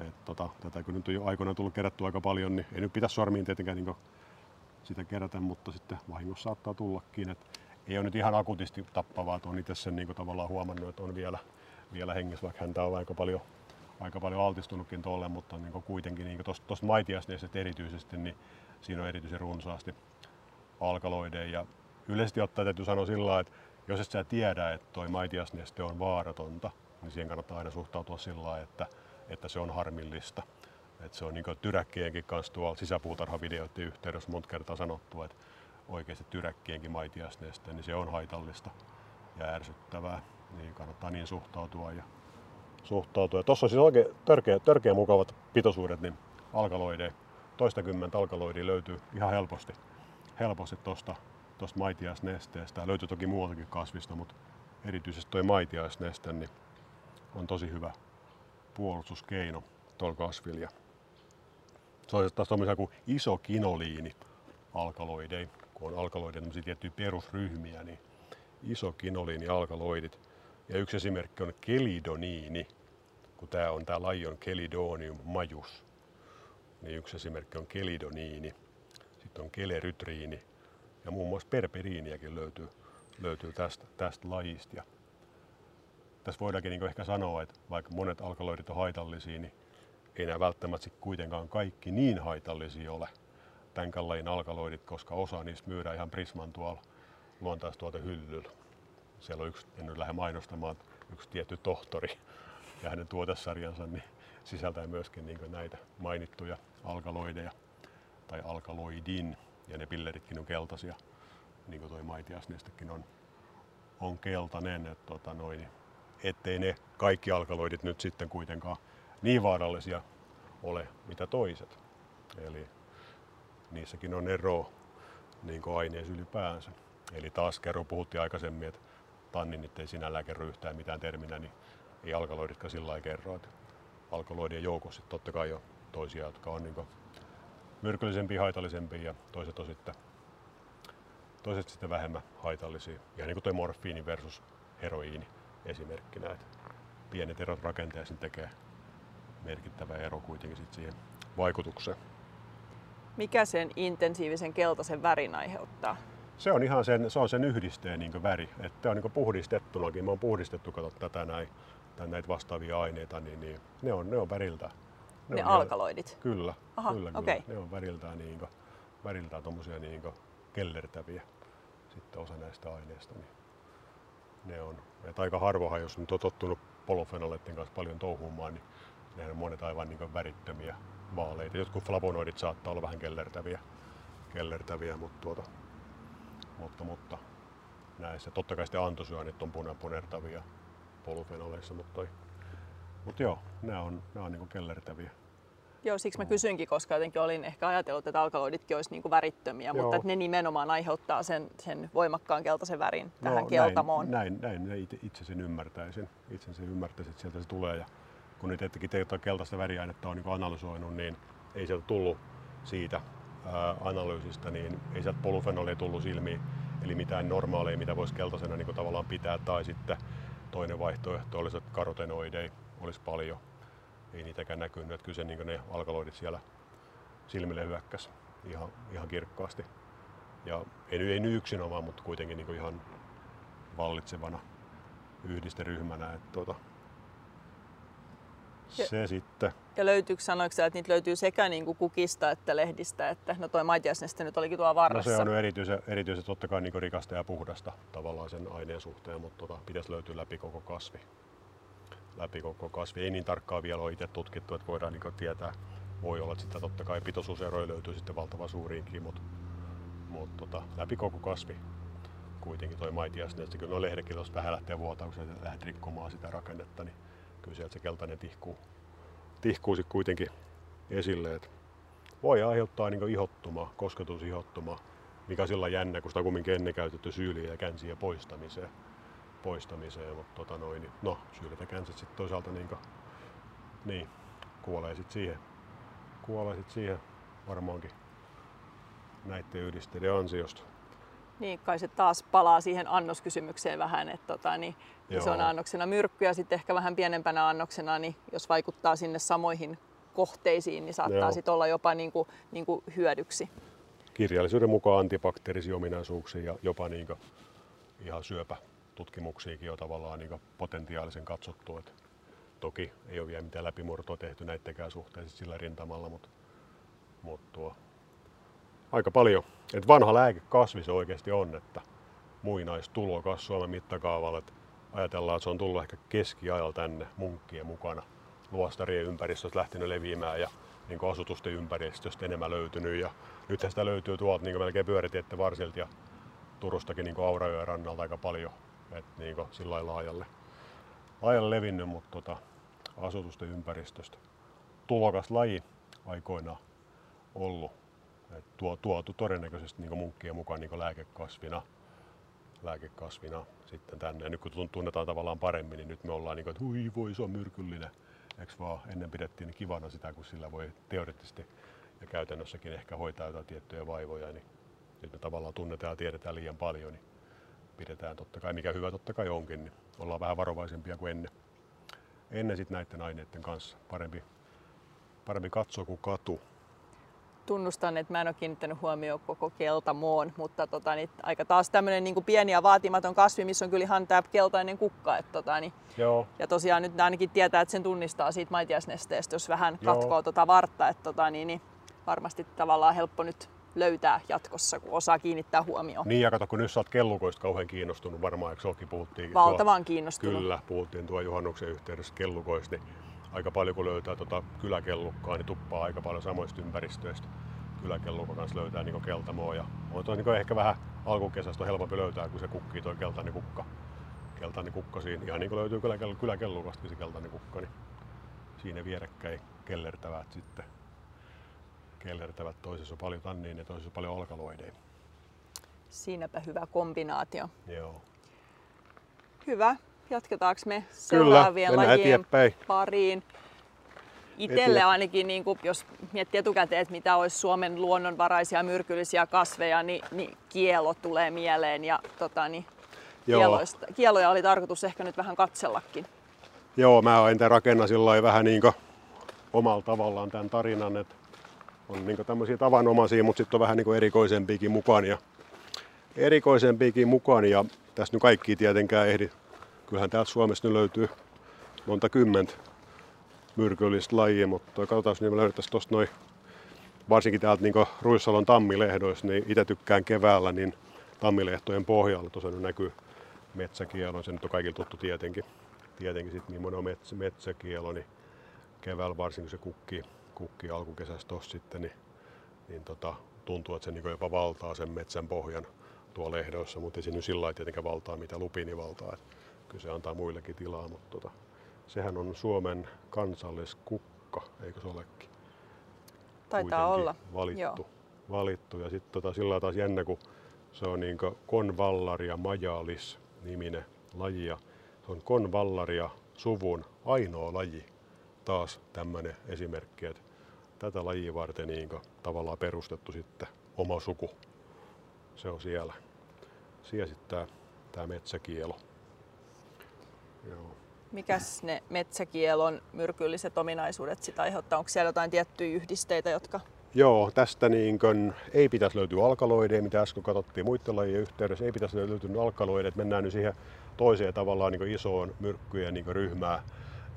Et tota, tätä kun nyt on jo aikoinaan tullut kerättyä aika paljon, niin ei nyt pitäisi sormiin tietenkään niin sitä kerätä, mutta sitten vahingossa saattaa tullakin. Et ei ole nyt ihan akutisti tappavaa, että on itse sen niin tavallaan huomannut, että on vielä, vielä hengissä, vaikka häntä on aika paljon, aika paljon altistunutkin tuolle, mutta niin kuitenkin niin tuosta maitiasneesta erityisesti, niin siinä on erityisen runsaasti alkaloideja. Ja yleisesti ottaen täytyy sanoa sillä että jos et sä tiedä, että toi maitiasneste on vaaratonta, niin siihen kannattaa aina suhtautua sillä että, että se on harmillista. Että se on niin tyräkkienkin kanssa tuolla sisäpuutarhavideoiden yhteydessä monta kertaa sanottu, että oikeasti tyräkkienkin maitiasneste, niin se on haitallista ja ärsyttävää. Niin kannattaa niin suhtautua. Ja suhtautua. Tuossa on siis oikein törkeä, törkeä mukavat pitoisuudet, niin alkaloideja, toistakymmentä alkaloidia löytyy ihan helposti helposti tuosta maitiaisnesteestä. Löytyy toki muualtakin kasvista, mutta erityisesti tuo maitiaisneste niin on tosi hyvä puolustuskeino tuolla kasvilla. Se on taas tommosia kuin iso kinoliini alkaloidei, kun on alkaloiden tiettyjä perusryhmiä, niin iso kinoliini alkaloidit. Ja yksi esimerkki on kelidoniini, kun tämä on tämä laji on Kelidonium majus. Niin yksi esimerkki on kelidoniini sitten on kelerytriini ja muun muassa perperiiniäkin löytyy, löytyy tästä, tästä lajista. Ja tässä voidaankin niin ehkä sanoa, että vaikka monet alkaloidit on haitallisia, niin ei nämä välttämättä kuitenkaan kaikki niin haitallisia ole tämän lajin alkaloidit, koska osa niistä myydään ihan Prisman tuolla luontaistuotehyllyllä. Siellä on yksi, en nyt lähde mainostamaan, yksi tietty tohtori ja hänen tuotesarjansa niin sisältää myöskin niin näitä mainittuja alkaloideja tai alkaloidin, ja ne pilleritkin on keltaisia, niin kuin toi maitiasnestekin on, on keltainen, että tota noin, ettei ne kaikki alkaloidit nyt sitten kuitenkaan niin vaarallisia ole mitä toiset. Eli niissäkin on ero niin aineissa ylipäänsä. Eli taas kerro puhuttiin aikaisemmin, että tanninit ei sinällään kerro yhtään mitään terminä, niin ei alkaloiditkaan sillä lailla kerro. Että alkaloidien joukossa totta kai on toisia, jotka on niin myrkyllisempiä, haitallisempia ja toiset on sitten, toiset sitten vähemmän haitallisia. Ihan niin kuin tuo morfiini versus heroiini esimerkkinä. Että pienet erot rakenteessa tekee merkittävä ero kuitenkin sit siihen vaikutukseen. Mikä sen intensiivisen keltaisen värin aiheuttaa? Se on ihan sen, se on sen yhdisteen niin väri. Että on niin puhdistettunakin. Mä oon puhdistettu kato, tätä näin, näitä vastaavia aineita, niin, niin ne, on, ne on väriltä ne, ne alkaloidit? Kyllä, Aha, kyllä, okay. kyllä. Ne on väriltään, niin kuin, väriltään tommosia niin kellertäviä sitten osa näistä aineista. Niin ne on. Et aika harvohan, jos nyt on tottunut polofenoleiden kanssa paljon touhumaan, niin ne on monet aivan niin värittömiä vaaleita. Jotkut flavonoidit saattaa olla vähän kellertäviä, kellertäviä mutta, tuota, mutta, mutta näissä. Totta kai sitten antosyönit on punertavia polufenoleissa, mutta toi mutta joo, nämä on, nämä on niin kellertäviä. Joo, siksi mä kysyinkin, koska jotenkin olin ehkä ajatellut, että alkaloiditkin olisi niin värittömiä, Joo. mutta että ne nimenomaan aiheuttaa sen, sen voimakkaan keltaisen värin no, tähän keltamoon. Näin, näin, näin itse, itse sen ymmärtäisin. Itse sen ymmärtäisin, että sieltä se tulee. Ja kun nyt ettekin teitä keltaista väriainetta on niin analysoinut, niin ei sieltä tullut siitä ää, analyysistä, niin ei sieltä polufenolia tullut silmiin. Eli mitään normaaleja, mitä voisi keltaisena niin tavallaan pitää. Tai sitten toinen vaihtoehto olisi, karotenoideja olisi paljon. Ei niitäkään näkynyt, että kyllä niin ne alkaloidit siellä silmille hyökkäs ihan, ihan kirkkaasti. Ja ei, ei nyt yksinomaan, mutta kuitenkin niin ihan vallitsevana yhdisteryhmänä. Että tuota, se ja, sitten. Ja löytyykö, sanoiko sä, että niitä löytyy sekä niin kuin kukista että lehdistä, että no toi maitiaisneste nyt olikin tuolla varressa? No se on erityisen, erityisen totta kai niin rikasta ja puhdasta tavallaan sen aineen suhteen, mutta tota, pitäisi löytyä läpi koko kasvi läpi koko kasvi. Ei niin tarkkaan vielä ole itse tutkittu, että voidaan niin tietää. Voi olla, että sitä totta kai pitoisuuseroja löytyy sitten valtavan suuriinkin, mutta, mutta tota, läpi koko kasvi kuitenkin toi maitias, että kyllä no lehdekin tuosta vähän lähtee vuotaa, kun sä lähdet rikkomaan sitä rakennetta, niin kyllä sieltä se keltainen tihkuu, tihkuu sitten kuitenkin esille. Että voi aiheuttaa niin ihottuma, kosketusihottuma, mikä on sillä jännä, kun sitä on kumminkin ennen käytetty syyliä ja känsiä poistamiseen. Poistamiseen mutta tota noin, niin, no syylit ja känsit sitten toisaalta niin, kuin, niin kuolee sitten siihen, kuolee sit siihen varmaankin näiden yhdisteiden ansiosta. Niin, kai se taas palaa siihen annoskysymykseen vähän, että tota, niin isona annoksena myrkky ja sitten ehkä vähän pienempänä annoksena, niin jos vaikuttaa sinne samoihin kohteisiin, niin saattaa sitten olla jopa niin kuin, niin kuin hyödyksi. Kirjallisuuden mukaan antibakteerisia ominaisuuksia ja jopa niin ihan syöpätutkimuksiakin jo tavallaan niin potentiaalisen katsottu. Että toki ei ole vielä mitään läpimurtoa tehty näittenkään suhteessa sillä rintamalla, mutta, mutta tuo, aika paljon. Et vanha lääkekasvi se oikeasti on, että muinaistulokas Suomen mittakaavalla. Että ajatellaan, että se on tullut ehkä keskiajalla tänne munkkien mukana – luostarien ympäristöstä lähtenyt leviämään ja niin asutusten ympäristöstä enemmän löytynyt. Ja nythän sitä löytyy tuolta niin melkein pyöritiette varsilta ja Turustakin niin Aurajoen rannalta aika paljon, että niin sillä laajalle, laajalle levinnyt, mutta tota, asutusten ympäristöstä. Tulokas laji aikoinaan ollut. Et tuo, tuotu todennäköisesti niin munkkien mukaan niin lääkekasvina, lääkekasvina sitten tänne. Ja nyt kun tunnetaan tavallaan paremmin, niin nyt me ollaan niin kuin, että hui voi, se on myrkyllinen Eikö vaan ennen pidettiin kivana sitä, kun sillä voi teoreettisesti ja käytännössäkin ehkä hoitaa jotain tiettyjä vaivoja, niin nyt me tavallaan tunnetaan ja tiedetään liian paljon, niin pidetään totta kai, mikä hyvä totta kai onkin, niin ollaan vähän varovaisempia kuin ennen. Ennen sitten näiden aineiden kanssa. Parempi, parempi katsoa kuin katu tunnustan, että mä en ole kiinnittänyt huomioon koko keltamoon, mutta tota, niin, aika taas tämmöinen niin pieni ja vaatimaton kasvi, missä on kyllä ihan tämä keltainen kukka. Et, tota, niin, Joo. Ja tosiaan nyt ainakin tietää, että sen tunnistaa siitä maitiasnesteestä, jos vähän Joo. katkoo tota vartta. Et, tota, niin, niin, varmasti tavallaan helppo nyt löytää jatkossa, kun osaa kiinnittää huomioon. Niin, ja kato, kun nyt sä oot kellukoista kauhean kiinnostunut, varmaan eikö Olki puhuttiin? Valtavan tuo, kiinnostunut. Kyllä, puhuttiin tuo juhannuksen yhteydessä kellukoista, niin aika paljon kun löytää tuota kyläkellukkaa, niin tuppaa aika paljon samoista ympäristöistä kyläkellukon kanssa löytää niin keltamoa. Ja on toi niin ehkä vähän alkukesästä on helpompi löytää, kun se kukkii toi keltainen kukka. Keltainen kukka siinä, ihan niin kuin löytyy kyläkellukastakin se keltainen kukka, niin siinä vierekkäin kellertävät sitten. Kellertävät toisessa on paljon tanniin ja toisessa on paljon alkaloideja. Siinäpä hyvä kombinaatio. Joo. Hyvä. Jatketaanko me seuraavien Kyllä, lajien eteenpäin. pariin? Itselle ainakin, niin kuin, jos miettii etukäteen, että mitä olisi Suomen luonnonvaraisia myrkyllisiä kasveja, niin, niin kielo tulee mieleen. Ja tota, niin, kieloista, kieloja oli tarkoitus ehkä nyt vähän katsellakin. Joo, mä en rakenna sillä vähän niin omalla tavallaan tämän tarinan, että on niin tämmöisiä tavanomaisia, mutta sitten on vähän niin erikoisempiakin mukaan. Ja erikoisempiakin mukaan ja tässä nyt kaikki tietenkään ehdi. Kyllähän täältä Suomesta nyt löytyy monta kymmentä myrkyllistä lajia, mutta katsotaan, niin me löydettäisiin tuosta noin, varsinkin täältä niin Ruissalon tammilehdoissa, niin itse tykkään keväällä niin tammilehtojen pohjalla, tuossa nyt näkyy metsäkielo, se nyt on kaikille tuttu tietenkin, tietenkin sitten millainen on metsä, metsäkielo, niin keväällä varsinkin se kukki, kukki alkukesästä tuossa sitten, niin, niin tota, tuntuu, että se niin jopa valtaa sen metsän pohjan tuolla lehdoissa, mutta ei se nyt sillä lailla tietenkään valtaa, mitä lupini valtaa. Että kyllä se antaa muillekin tilaa, mutta tota, sehän on Suomen kansalliskukka, eikö se olekin? Taitaa olla. Valittu. Joo. valittu. Ja sitten tota, sillä taas jännä, kun se on niin konvallaria majalis niminen laji. Ja se on konvallaria suvun ainoa laji. Taas tämmöinen esimerkki, että tätä lajia varten niin tavallaan perustettu sitten oma suku. Se on siellä. Siellä sitten tämä metsäkielo. Joo. Mikäs ne metsäkielon myrkylliset ominaisuudet sitä aiheuttaa? Onko siellä jotain tiettyjä yhdisteitä, jotka... Joo, tästä niin kun, ei pitäisi löytyä alkaloideja, mitä äsken katsottiin muiden lajien yhteydessä, ei pitäisi löytyä alkaloideja. Mennään nyt siihen toiseen tavallaan niin isoon myrkkyjen niin ryhmään,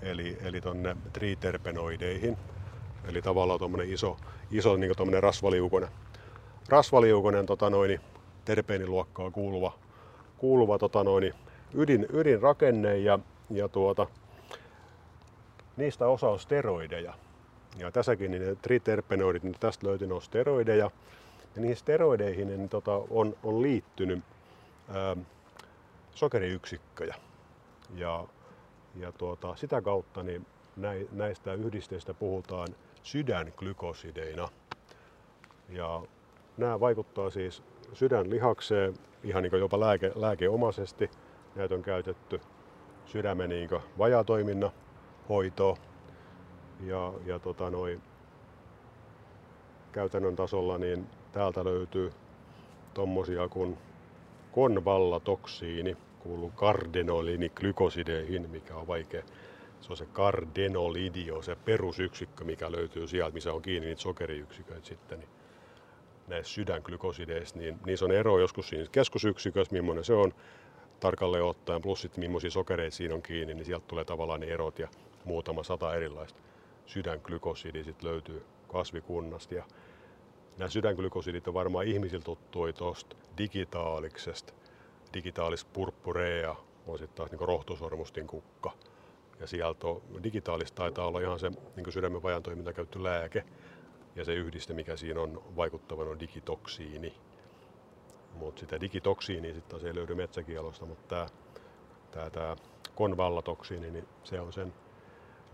eli, eli tuonne triterpenoideihin. Eli tavallaan tuommoinen iso, iso niin rasvaliukonen, rasvaliukonen tota noin, terpeeniluokkaa kuuluva, kuuluva tota noin, ydin, ydinrakenne ja ja tuota, niistä osa on steroideja. Ja tässäkin niin ne triterpenoidit, niin tästä löytyy on steroideja. Ja niihin steroideihin niin tota, on, on liittynyt ää, sokeriyksikköjä. Ja, ja tuota, sitä kautta niin näistä yhdisteistä puhutaan sydänglykosideina. Ja nämä vaikuttaa siis sydänlihakseen ihan niin jopa lääke, lääkeomaisesti. Näitä on käytetty sydämen niin vajatoiminnan hoitoon. Ja, ja tota noi, käytännön tasolla niin täältä löytyy tommosia kuin konvallatoksiini, kuuluu glykosideeihin, mikä on vaikea. Se on se kardenolidio, se perusyksikkö, mikä löytyy sieltä, missä on kiinni niitä sokeriyksiköitä sitten. Niin näissä sydänglykosideissa, niin niissä on ero joskus siinä keskusyksikössä, millainen se on tarkalleen ottaen, plus sitten millaisia sokereita siinä on kiinni, niin sieltä tulee tavallaan ne erot ja muutama sata erilaista sydänglykosidia sitten löytyy kasvikunnasta. Ja nämä sydänglykosidit on varmaan ihmisillä tuttuja tuosta digitaaliksesta. Digitaalis purppurea on sitten taas niin rohtosormustin kukka. Ja sieltä digitaalista taitaa olla ihan se niin sydämen vajan toiminta käytetty lääke. Ja se yhdiste, mikä siinä on vaikuttavan, on digitoksiini. Mutta sitä digitoksiinia sitten taas ei löydy metsäkielosta, mutta tämä tää, tää konvallatoksiini, niin se on sen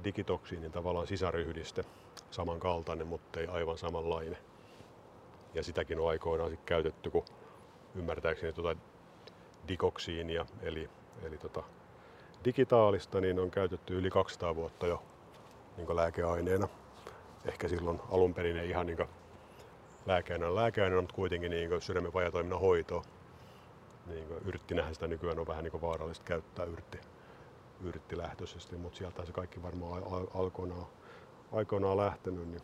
digitoksiinin tavallaan sisaryhdiste, samankaltainen, mutta ei aivan samanlainen. Ja sitäkin on aikoinaan sit käytetty, kun ymmärtääkseni tuota dikoksiinia, eli, eli tota digitaalista, niin on käytetty yli 200 vuotta jo niin lääkeaineena. Ehkä silloin alun perin ei ihan niin lääkeaineena. Lääkeaineena on kuitenkin niin sydämen vajatoiminnan hoito. Niin yrttinähän sitä nykyään on vähän niin vaarallista käyttää yrtti, yrttilähtöisesti, mutta sieltä se kaikki varmaan alkoinaan, aikoinaan lähtenyt. Niin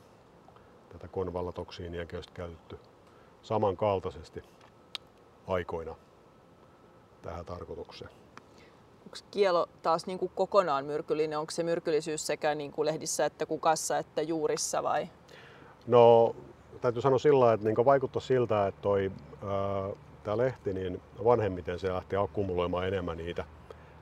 tätä konvallatoksiiniakin on käytetty samankaltaisesti aikoina tähän tarkoitukseen. Onko kielo taas niin kuin kokonaan myrkyllinen? Onko se myrkyllisyys sekä niin kuin lehdissä että kukassa että juurissa vai? No täytyy sanoa sillä että niin vaikuttaa siltä, että toi, tämä lehti niin vanhemmiten se lähtee akkumuloimaan enemmän niitä,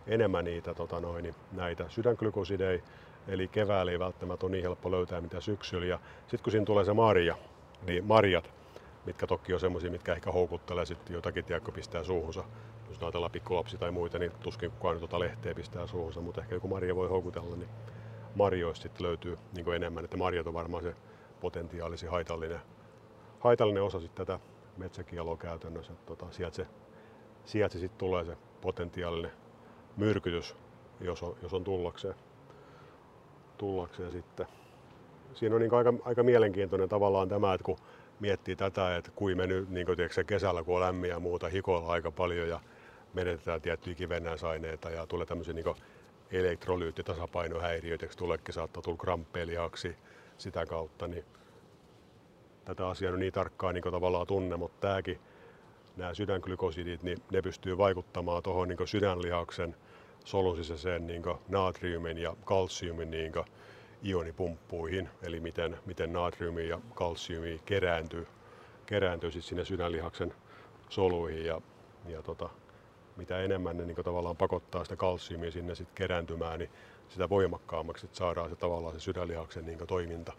enemmän niitä tota noin, näitä sydänglykosideja, eli keväällä ei välttämättä ole niin helppo löytää mitä syksyllä. Ja sitten kun siinä tulee se marja, niin marjat, mitkä toki on semmoisia, mitkä ehkä houkuttelee sitten jotakin, tiedätkö, pistää suuhunsa. Jos ajatellaan pikkulapsi tai muita, niin tuskin kukaan tuota lehteä pistää suuhunsa, mutta ehkä joku marja voi houkutella, niin marjoista sitten löytyy niin enemmän. Että marjat on varmaan se potentiaalisi haitallinen, haitallinen osa sitten tätä metsäkieloa käytännössä. Tota, sieltä se, sieltä se sitten tulee se potentiaalinen myrkytys, jos on, jos on tullakseen tullakseen sitten. Siinä on niin aika, aika mielenkiintoinen tavallaan tämä, että kun miettii tätä, että kuin me nyt niin tiedätkö, kesällä, kun on lämmin ja muuta, hikoilla aika paljon ja menetetään tiettyjä kivennäisaineita ja tulee tämmöisiä niin elektrolyyttitasapainohäiriöitä, tuleekin saattaa tulla kramppeeliaksi sitä kautta, niin tätä asiaa niin tarkkaan niin tavallaan tunne, mutta tämäkin, nämä sydänglykosidit, niin ne pystyy vaikuttamaan tuohon niin sydänlihaksen solun sisäiseen niin natriumin ja kalsiumin niin ionipumppuihin, eli miten, miten natriumi ja kalsiumi kerääntyy, kerääntyy siis sinne sydänlihaksen soluihin. Ja, ja tota, mitä enemmän ne niin tavallaan pakottaa sitä kalsiumia sinne sit kerääntymään, niin sitä voimakkaammaksi että saadaan se tavallaan se sydänlihaksen niin toiminta,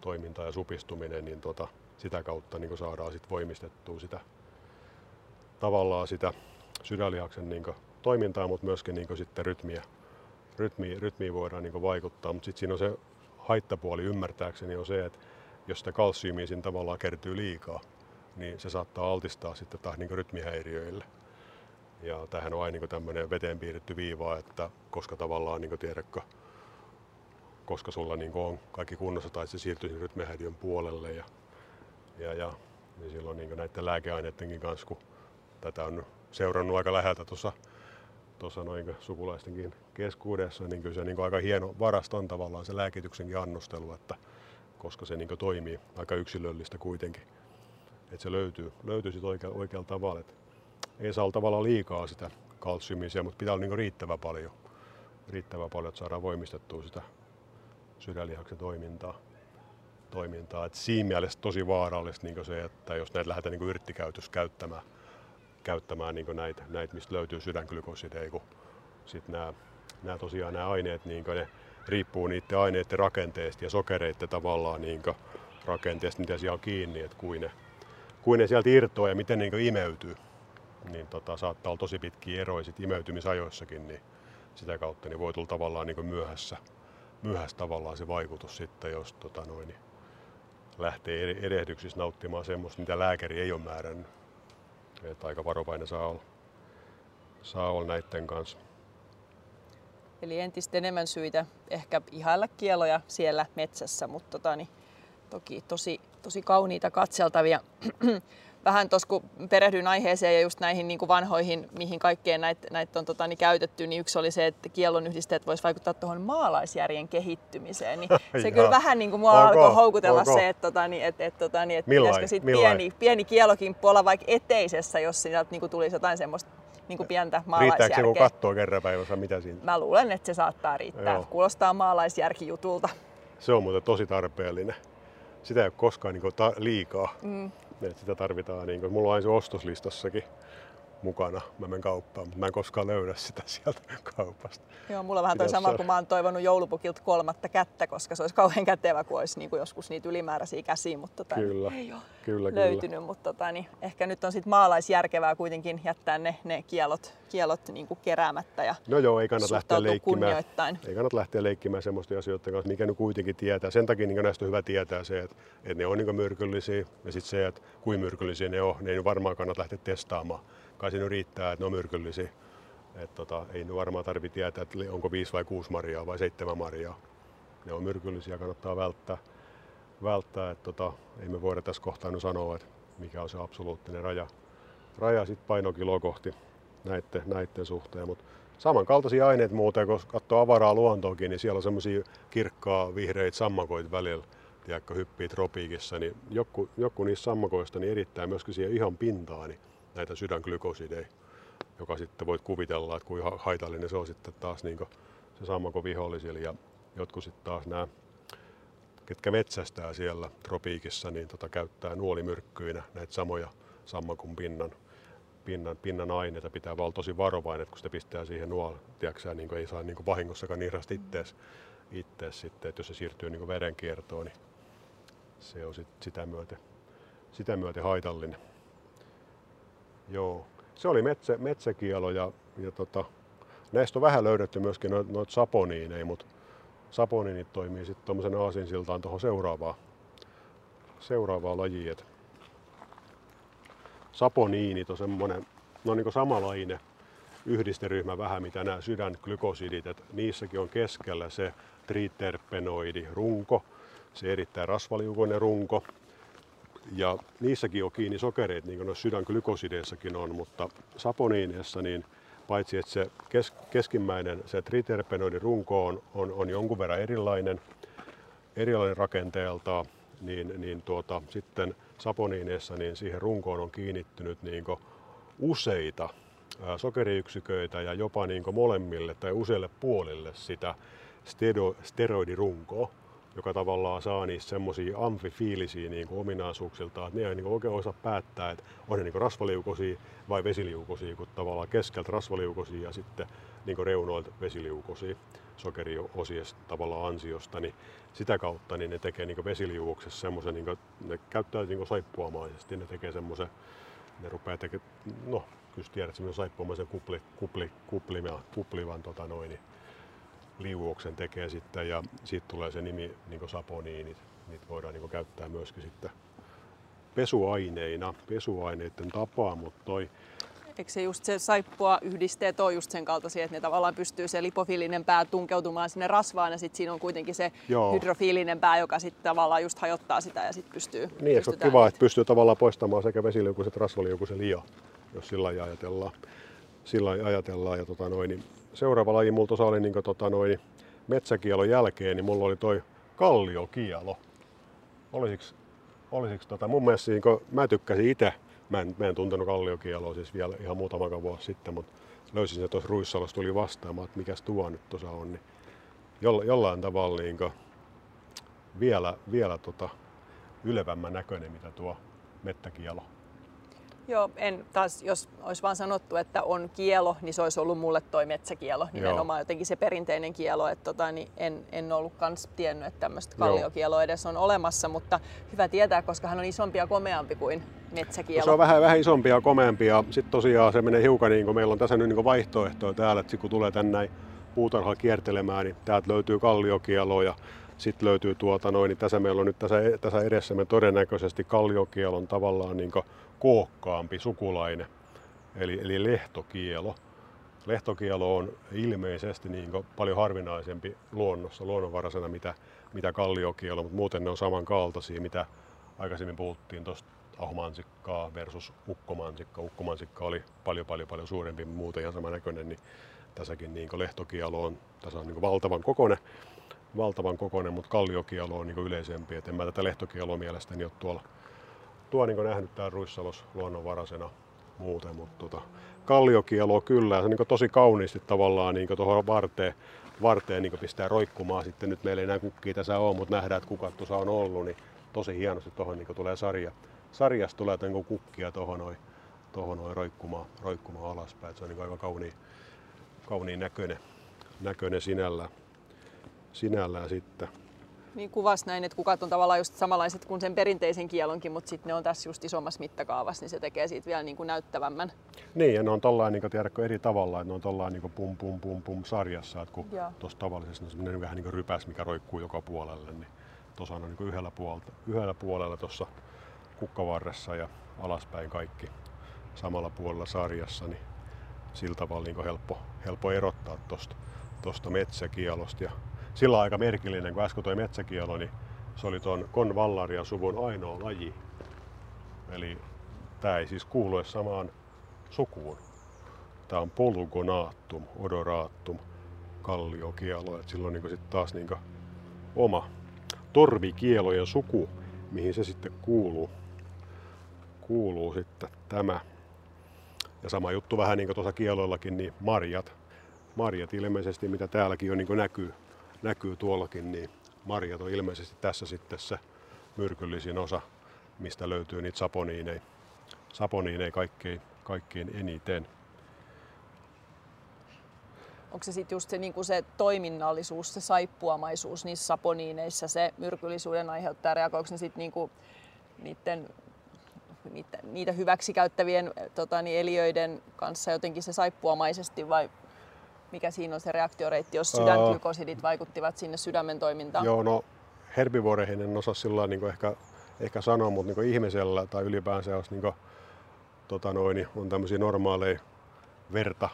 toiminta ja supistuminen, niin tota, sitä kautta niin saadaan sit voimistettua sitä tavallaan sitä sydänlihaksen niin toimintaa, mutta myöskin niin sitten rytmiä, rytmiä, rytmiä voidaan niin vaikuttaa. Mutta sitten siinä on se haittapuoli ymmärtääkseni on se, että jos sitä kalsiumia siinä tavallaan kertyy liikaa, niin se saattaa altistaa sitten taas niin rytmihäiriöille. Ja tähän on aina niin tämmöinen veteen piirretty viiva, että koska tavallaan niin tiedätkö, koska sulla niin on kaikki kunnossa tai se siirtyy rytmihäiriön puolelle. Ja, ja, ja niin silloin niin näiden lääkeaineidenkin kanssa, kun tätä on seurannut aika läheltä tuossa tuossa noin sukulaistenkin keskuudessa, niin kyllä se niin aika hieno varasto on tavallaan se lääkityksenkin annostelu, että koska se niin toimii aika yksilöllistä kuitenkin. Että se löytyy, löytyy sit oikealla, oikealla tavalla. Et ei saa olla tavallaan liikaa sitä kalsiumisia, mutta pitää olla niin riittävä paljon, riittävä paljon, että saadaan voimistettua sitä sydänlihaksen toimintaa. toimintaa. Et siinä mielessä tosi vaarallista niin se, että jos näitä lähdetään niin yrttikäytössä käyttämään, käyttämään niin näitä, näitä, mistä löytyy sydänglykosideja, kun sitten nämä, nämä tosiaan nämä aineet, niin ne riippuu niiden aineiden rakenteesta ja sokereiden tavallaan niin rakenteesta, mitä siellä on kiinni, että kuin ne, kuin ne sieltä irtoaa ja miten niin imeytyy. niin tota, saattaa olla tosi pitkiä eroja sit imeytymisajoissakin, niin sitä kautta niin voi tulla tavallaan niin myöhässä, myöhässä tavallaan se vaikutus sitten, jos tota noin, niin lähtee erehdyksissä nauttimaan semmoista, mitä lääkäri ei ole määrännyt. Että aika varovainen saa olla, saa olla näiden kanssa. Eli entistä enemmän syitä ehkä ihailla kieloja siellä metsässä, mutta tota, niin, toki tosi, tosi kauniita katseltavia. Vähän tuossa kun perehdyin aiheeseen ja just näihin niin kuin vanhoihin, mihin kaikkeen näitä näit on tota, niin käytetty, niin yksi oli se, että kiellon yhdisteet voisi vaikuttaa tuohon maalaisjärjen kehittymiseen. Niin se kyllä vähän niin kuin mua okay, alkoi houkutella okay. se, että, tota, niin, että, että, tota, niin, että pitäisikö sitten pieni, pieni kielokimppu olla vaikka eteisessä, jos sieltä niin kuin tulisi jotain semmoista niin kuin pientä maalaisjärkeä. Riittääkö se, kun katsoo kerran päivässä, mitä siinä? Mä luulen, että se saattaa riittää. Joo. Kuulostaa maalaisjärkijutulta. Se on muuten tosi tarpeellinen. Sitä ei ole koskaan niin ta- liikaa. Mm. Sitä tarvitaan. Niin kuin, mulla on aina se ostoslistassakin mukana. Mä menen kauppaan, mutta mä en koskaan löydä sitä sieltä kaupasta. Joo, mulla on vähän toi sama, kun mä oon toivonut joulupukilta kolmatta kättä, koska se olisi kauhean kätevä, kun olisi niin kuin joskus niitä ylimääräisiä käsiä, mutta tota, kyllä, ei ole kyllä, löytynyt. Kyllä. Mutta tota, niin ehkä nyt on sitten maalaisjärkevää kuitenkin jättää ne, ne kielot, kielot niin kuin keräämättä ja No joo, ei kannata lähteä leikkimään. Ei kannata lähteä leikkimään semmoista asioiden kanssa, mikä nyt kuitenkin tietää. Sen takia niin näistä on hyvä tietää se, että, että ne on niin myrkyllisiä ja sitten se, että kuin myrkyllisiä ne on, ne ei varmaan kannata lähteä testaamaan kai siinä riittää, että ne on myrkyllisiä. Et tota, ei ne varmaan tarvitse tietää, että onko viisi vai kuusi marjaa vai seitsemän marjaa. Ne on myrkyllisiä, kannattaa välttää. välttää että tota, ei me voida tässä kohtaa sanoa, että mikä on se absoluuttinen raja, raja sit painokiloa kohti näiden, näiden suhteen. Mut samankaltaisia aineita muuten, kun katsoo avaraa luontoakin, niin siellä on semmoisia kirkkaa vihreitä sammakoita välillä, tiedätkö, hyppii tropiikissa, niin joku, joku niistä sammakoista niin erittää myöskin siihen ihan pintaan, niin näitä sydänglykosideja, joka sitten voit kuvitella, että kuinka haitallinen se on sitten taas niin se sammako vihollisille. Ja jotkut sitten taas nämä, ketkä metsästää siellä tropiikissa, niin tota, käyttää nuolimyrkkyinä näitä samoja sammakon pinnan, pinnan, pinnan aineita. Pitää olla tosi varovainen, kun sitä pistää siihen nuol, tiedätkö, niin ei saa niin vahingossakaan irrasta ittees, ittees sitten, että jos se siirtyy niin verenkiertoon, niin se on sit sitä myöten, sitä myöten haitallinen. Joo, se oli metsä, metsäkielo ja, ja tota, näistä on vähän löydetty myöskin noita noit saponiineja, mutta saponiinit toimii sitten tuommoisen aasinsiltaan tuohon seuraavaan, seuraavaan lajiin. Et saponiinit on semmoinen, no niin samanlainen yhdisteryhmä vähän mitä nämä sydänglykosidit, että niissäkin on keskellä se triterpenoidi runko, se erittäin rasvaliukoinen runko, ja niissäkin on kiinni sokereita, niin kuin noissa on, mutta saponiineissa niin paitsi että se kes, keskimmäinen, se triterpenoidin runko on, on, on jonkun verran erilainen, erilainen rakenteelta, niin, niin tuota, sitten saponiineissa niin siihen runkoon on kiinnittynyt niin useita sokeriyksiköitä ja jopa niin molemmille tai useille puolille sitä steroidirunkoa joka tavallaan saa niistä semmoisia amfifiilisiä niin kuin että ne ei niin kuin oikein osaa päättää, että on ne niin kuin rasvaliukosia vai vesiliukosia, kun tavallaan keskeltä rasvaliukosia ja sitten niin kuin reunoilta vesiliukosia sokeriosiesta tavallaan ansiosta, niin sitä kautta niin ne tekee niin vesiliuoksessa semmoisen, niin ne käyttää niin saippuamaisesti, ne tekee semmoisen, ne rupeaa tekemään, no kyllä tiedät, semmoisen saippuamaisen kupli, kupli, kuplivan, kuplivan tota noin, niin liuoksen tekee sitten ja siitä tulee se nimi niin saponiinit. Niitä voidaan niin käyttää myöskin sitten pesuaineina, pesuaineiden tapaa, mutta toi Eikö se just se saippua yhdisteet on just sen kaltaisia, että ne tavallaan pystyy se lipofiilinen pää tunkeutumaan sinne rasvaan ja sitten siinä on kuitenkin se Joo. hydrofiilinen pää, joka sitten tavallaan just hajottaa sitä ja sitten pystyy... Niin, eikö kiva, että pystyy tavallaan poistamaan sekä vesiliukuiset rasvaliukuiset liia, jos sillä ajatellaan. Sillä ajatellaan ja tota noin, niin seuraava laji mulla tuossa oli niin kuin, tota, noin, metsäkielon jälkeen, niin mulla oli toi kalliokielo. Olisiko, olisiko tota, mun mielestä niin kuin, mä tykkäsin itse, mä en, mä en tuntenut kalliokieloa siis vielä ihan muutama vuosi sitten, mutta löysin sen tuossa Ruissalossa, tuli vastaamaan, että mikäs tuo nyt tuossa on. Niin jolla, jollain tavalla niin kuin, vielä, vielä tota, ylevämmän näköinen, mitä tuo mettäkielo. Joo, en taas, jos olisi vaan sanottu, että on kielo, niin se olisi ollut mulle toi metsäkielo, nimenomaan Joo. jotenkin se perinteinen kielo, että tota, niin en, en ollut kans tiennyt, että tämmöistä kalliokielo edes on olemassa, mutta hyvä tietää, koska hän on isompi ja komeampi kuin metsäkielo. No se on vähän, vähän isompi ja komeampi ja sitten tosiaan se menee hiukan niin kuin meillä on tässä nyt niin vaihtoehtoja täällä, että kun tulee tänne näin puutarhalla kiertelemään, niin täältä löytyy kalliokielo ja sitten löytyy tuota noin, niin tässä meillä on nyt tässä, tässä edessämme todennäköisesti kalliokielon tavallaan niin kookkaampi sukulainen, eli, eli lehtokielo. Lehtokielo on ilmeisesti niin paljon harvinaisempi luonnossa, luonnonvaraisena, mitä, mitä kalliokielo, mutta muuten ne on samankaltaisia, mitä aikaisemmin puhuttiin tuosta ahomansikkaa versus ukkomansikka. Ukkomansikka oli paljon paljon paljon suurempi, muuten ihan näköinen, niin tässäkin niin lehtokielo on, tässä on niin valtavan kokoinen, valtavan kokoinen, mutta kalliokielo on niin yleisempi. Et en mä tätä lehtokieloa mielestäni ole tuolla tuo niin nähnyt täällä Ruissalos luonnonvaraisena muuten, mutta tota, kalliokielo kyllä, ja se niin tosi kauniisti tavallaan niin tuohon varteen, varteen niin pistää roikkumaan. Sitten nyt meillä ei enää kukkia tässä ole, mutta nähdään, että kukat tuossa on ollut, niin tosi hienosti tuohon niin tulee sarja. Sarjasta tulee niin kukkia tuohon noin tohon noin roikkumaan, roikkumaan alaspäin. Se on niin aika kauniin, kauniin näköinen, näköinen sinällään, sinällään sitten niin kuvasi näin, että kukat on tavallaan just samanlaiset kuin sen perinteisen kielonkin, mutta sitten ne on tässä just isommassa mittakaavassa, niin se tekee siitä vielä niin kuin näyttävämmän. Niin, ja ne on tollain, niin tiedätkö, eri tavalla, että ne on tollain niin pum pum pum pum sarjassa, että kun tuossa tavallisesti on semmoinen vähän niin kuin rypäs, mikä roikkuu joka puolelle, niin tuossa on niin kuin yhdellä, puolta, yhdellä puolella tuossa kukkavarressa ja alaspäin kaikki samalla puolella sarjassa, niin sillä tavalla niin helppo, helppo erottaa tuosta tosta metsäkielosta. Ja sillä aika merkillinen, kun äsken toi metsäkielo, niin se oli tuon konvallaria suvun ainoa laji. Eli tämä ei siis kuulu samaan sukuun. Tämä on polugonaattum, odoraattum, kalliokielo. Et silloin niin sit taas niin oma torvikielojen suku, mihin se sitten kuuluu. Kuuluu sitten tämä. Ja sama juttu vähän niin kuin tuossa kieloillakin, niin marjat. Marjat ilmeisesti, mitä täälläkin jo niin näkyy, näkyy tuollakin, niin marjat on ilmeisesti tässä sitten se myrkyllisin osa, mistä löytyy niitä saponiineja, saponiineja kaikkein, kaikkein eniten. Onko se sitten just se, niin se toiminnallisuus, se saippuamaisuus niissä saponiineissa, se myrkyllisyyden aiheuttaja, reagoiko ne sitten niin niiden niitä, niitä hyväksi tota, niin eliöiden kanssa jotenkin se saippuamaisesti vai mikä siinä on se reaktioreitti, jos sydänglykosidit vaikuttivat sinne sydämen toimintaan? Joo, no herbivoreihin en osaa sillä niin ehkä, ehkä sanoa, mutta niin ihmisellä tai ylipäänsä jos niin kuin, tota noin, on tämmöisiä normaaleja verta,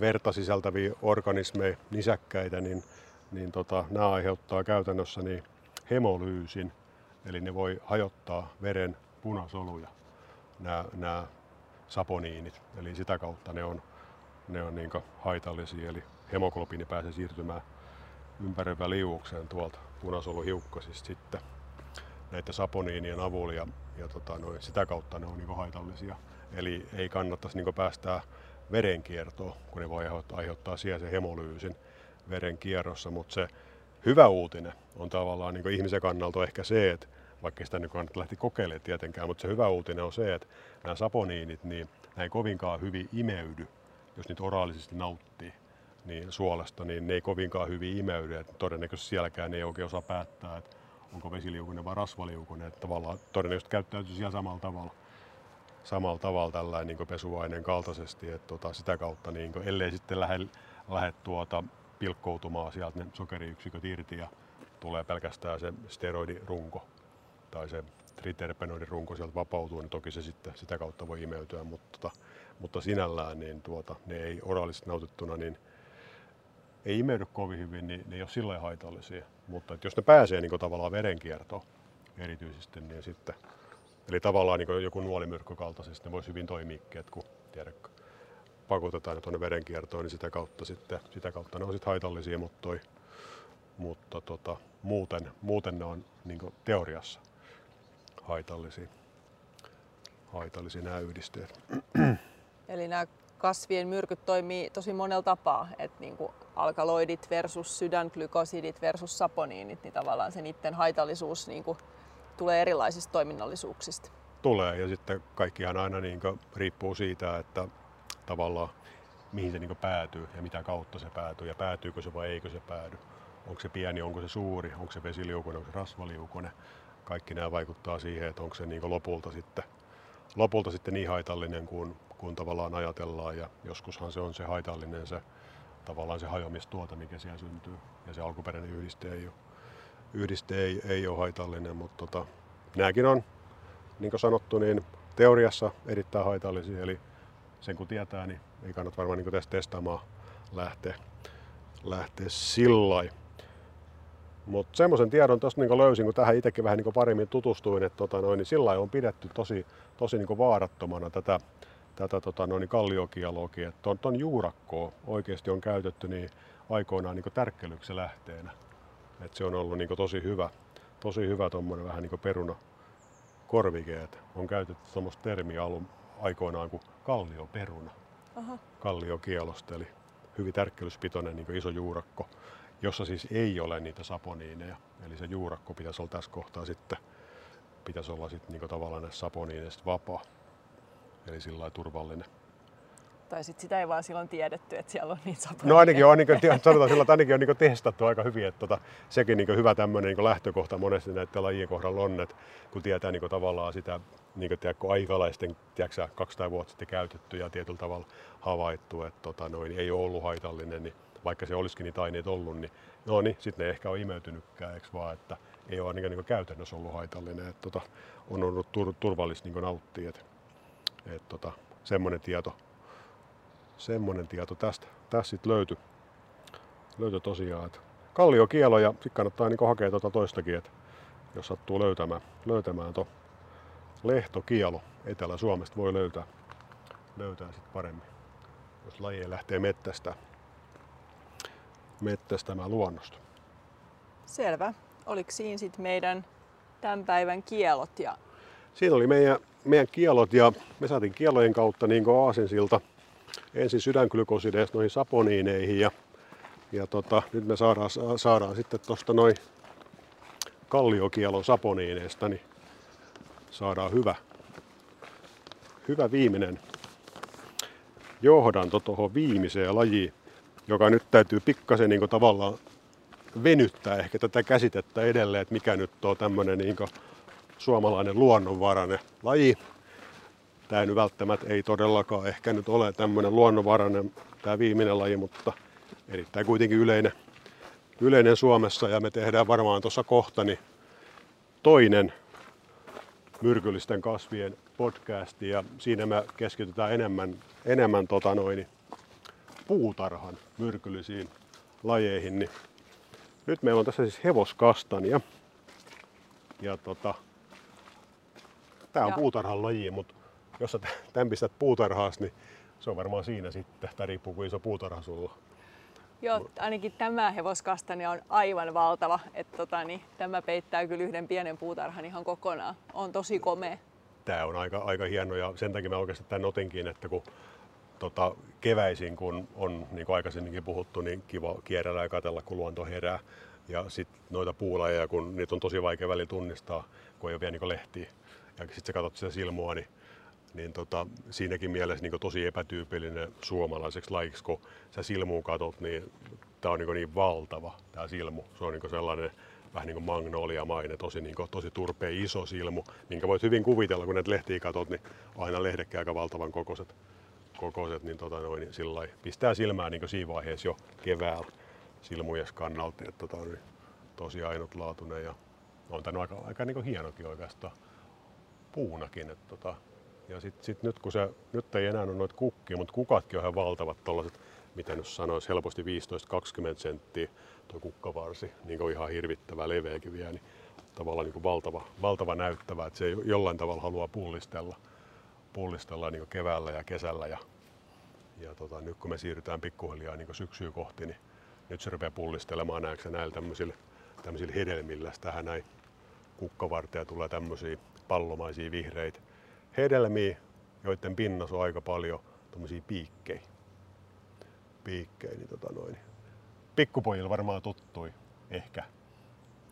verta sisältäviä organismeja, nisäkkäitä, niin, niin tota, nämä aiheuttaa käytännössä niin hemolyysin, eli ne voi hajottaa veren punasoluja, nämä, nämä saponiinit, eli sitä kautta ne on ne on niin haitallisia, eli hemoglobiini pääsee siirtymään ympäröivään liuukseen tuolta punasoluhiukkasista sitten näiden saponiinien avulla ja, ja tota, noin, sitä kautta ne on niin haitallisia. Eli ei kannattaisi niin päästää verenkiertoon, kun ne voi aiheuttaa, siellä se hemolyysin verenkierrossa, mutta se hyvä uutinen on tavallaan niin ihmisen kannalta ehkä se, että vaikka sitä nyt kannattaa lähti kokeilemaan tietenkään, mutta se hyvä uutinen on se, että nämä saponiinit, niin näin kovinkaan hyvin imeydy jos niitä oraalisesti nauttii niin suolesta, niin ne ei kovinkaan hyvin imeydy. Et todennäköisesti sielläkään ei oikein osaa päättää, että onko vesiliukunen vai rasvaliukunen. Että tavallaan todennäköisesti käyttäytyy siellä samalla tavalla, samalla tavalla tällainen niin pesuaineen kaltaisesti. Että tota, sitä kautta, niin kuin, ellei sitten lähde, lähde tuota, pilkkoutumaan sieltä ne sokeriyksiköt irti ja tulee pelkästään se steroidirunko tai se triterpenoidirunko sieltä vapautuu, niin toki se sitten sitä kautta voi imeytyä, mutta tota, mutta sinällään niin tuota, ne ei oraalisesti nautittuna niin ei imeydy kovin hyvin, niin ne ei ole sillä haitallisia. Mutta että jos ne pääsee niin tavallaan verenkiertoon erityisesti, niin sitten, eli tavallaan niin joku nuolimyrkky kaltaisesti, ne voisi hyvin toimia, että kun tiedätkö, pakotetaan ne tuonne verenkiertoon, niin sitä kautta, sitten, sitä kautta ne on sitten haitallisia, mutta, toi, mutta tota, muuten, muuten ne on niin teoriassa haitallisia, haitallisia nämä yhdisteet. Eli nämä kasvien myrkyt toimii tosi monella tapaa, että niin kuin alkaloidit versus sydänglykosidit versus saponiinit, niin tavallaan se niiden haitallisuus niin kuin tulee erilaisista toiminnallisuuksista. tulee. Ja sitten kaikkihan aina niin riippuu siitä, että tavallaan mihin se niin päätyy ja mitä kautta se päätyy ja päätyykö se vai eikö se päädy. Onko se pieni, onko se suuri, onko se vesiliukunen, onko se rasvaliukunen. Kaikki nämä vaikuttaa siihen, että onko se niin lopulta sitten, lopulta sitten niin haitallinen kuin, kuin tavallaan ajatellaan. Ja joskushan se on se haitallinen se tavallaan se hajoamistuote, mikä siellä syntyy. Ja se alkuperäinen yhdiste ei ole, yhdiste ei, ei ole haitallinen, mutta tota, nämäkin on, niin kuin sanottu, niin teoriassa erittäin haitallisia. Eli sen kun tietää, niin ei kannata varmaan niin tästä testaamaan lähteä, lähteä sillä mutta semmoisen tiedon tuosta niin löysin, kun tähän itsekin vähän niin paremmin tutustuin, että tota noin, niin sillä on pidetty tosi, tosi niin vaarattomana tätä, tätä tota noin, kalliokialogia. Että ton, ton juurakkoa oikeasti on käytetty niin aikoinaan niin tärkkelyksi lähteenä. Et se on ollut niin tosi hyvä, tosi hyvä tuommoinen vähän niin peruna korvike. Et on käytetty tuommoista termiä alun aikoinaan kuin kallioperuna. Aha. Kalliokielosta, eli hyvin tärkkelyspitoinen niin iso juurakko jossa siis ei ole niitä saponiineja. Eli se juurakko pitäisi olla tässä kohtaa sitten, pitäisi olla sitten niin tavallaan näistä saponiineista vapaa. Eli sillä turvallinen. Tai sitten sitä ei vaan silloin tiedetty, että siellä on niitä saponiineja. No ainakin on, niin kuin, sanotaan sillä, että ainakin on niin testattu aika hyvin, että tota, sekin niin hyvä tämmöinen niin lähtökohta monesti näiden lajien kohdalla on, että kun tietää niin tavallaan sitä niin kuin, tiedätkö, aikalaisten tiedätkö, 200 vuotta sitten käytetty ja tietyllä tavalla havaittu, että tota, noin, ei ole ollut haitallinen, niin vaikka se olisikin niitä aineita ollut, niin no niin, sitten ne ehkä on imeytynytkään, eikö vaan, että ei ole ainakaan niin käytännössä ollut haitallinen, että tota, on ollut tur- turvallista niin nauttia, että et, tota, semmoinen tieto, semmoinen tieto tästä, tästä sitten löytyi, löytyi tosiaan, että kalliokielo ja sitten kannattaa niin hakea tuota toistakin, että jos sattuu löytämään, löytämään tuo lehtokielo. Etelä-Suomesta voi löytää, löytää sitten paremmin, jos laji lähtee mettästä mettästämään luonnosta. Selvä. Oliko siinä sitten meidän tämän päivän kielot? Ja... Siinä oli meidän, meidän kielot ja me saatiin kielojen kautta niin kuin aasinsilta ensin sydänglykosideista noihin saponiineihin ja, ja tota, nyt me saadaan, saadaan sitten tuosta noin kalliokielon saponiineista, niin saadaan hyvä, hyvä viimeinen johdanto tuohon viimeiseen lajiin joka nyt täytyy pikkasen niin tavallaan venyttää ehkä tätä käsitettä edelleen, että mikä nyt on tämmöinen niin suomalainen luonnonvarainen laji. Tämä nyt välttämättä ei todellakaan ehkä nyt ole tämmöinen luonnonvarainen tämä viimeinen laji, mutta erittäin kuitenkin yleinen, yleinen Suomessa ja me tehdään varmaan tuossa kohta niin toinen myrkyllisten kasvien podcasti ja siinä me keskitytään enemmän, enemmän tota noin, puutarhan myrkyllisiin lajeihin, niin nyt meillä on tässä siis hevoskastania. Ja tota, tää on ja. puutarhan laji, mutta jos sä tämän pistät puutarhaas, niin se on varmaan siinä sitten. Tämä riippuu kuin iso puutarha sulla. Joo, ainakin tämä hevoskastania on aivan valtava. Että tota, niin, tämä peittää kyllä yhden pienen puutarhan ihan kokonaan. On tosi komea. Tämä on aika, aika hieno ja sen takia mä oikeastaan tämän otinkin, että kun tota, keväisin, kun on niin kuin aikaisemminkin puhuttu, niin kiva kierrellä ja katella, kun luonto herää. Ja sitten noita puulajeja, kun niitä on tosi vaikea väli tunnistaa, kun ei ole vielä niin lehtiä. Ja sitten sä katsot sitä silmua, niin, niin tota, siinäkin mielessä niin tosi epätyypillinen suomalaiseksi lajiksi, kun sä silmuun katot, niin tämä on niin, niin valtava tämä silmu. Se on niin sellainen vähän niin kuin magnolia-mainen, tosi, niin kuin, tosi turpea iso silmu, minkä voit hyvin kuvitella, kun näitä lehtiä katot, niin aina lehdekkä aika valtavan kokoiset kokoiset, niin, tota noin, niin sillä pistää silmään niin siinä vaiheessa jo keväällä silmujes kannalta. Että tota, niin tosi ainutlaatuinen ja on tämä aika, aika niin hienokin oikeastaan puunakin. Että tota, ja sitten sit nyt kun se, nyt ei enää ole noita kukkia, mutta kukatkin on ihan valtavat tollaset, miten nyt sanoisi, helposti 15-20 senttiä tuo kukkavarsi, niin kuin ihan hirvittävä leveäkin vielä, niin tavallaan niin kuin valtava, valtava näyttävä, että se jollain tavalla haluaa pullistella, pullistella niin keväällä ja kesällä ja ja tota, nyt kun me siirrytään pikkuhiljaa niin syksyä kohti, niin nyt se rupeaa pullistelemaan näetkö näillä tämmöisillä, tämmöisillä hedelmillä. Tähän näin kukkavarteja tulee tämmöisiä pallomaisia vihreitä hedelmiä, joiden pinnassa on aika paljon tämmöisiä piikkejä. Piikkejä, niin tota noin. Pikkupojilla varmaan tuttui, ehkä.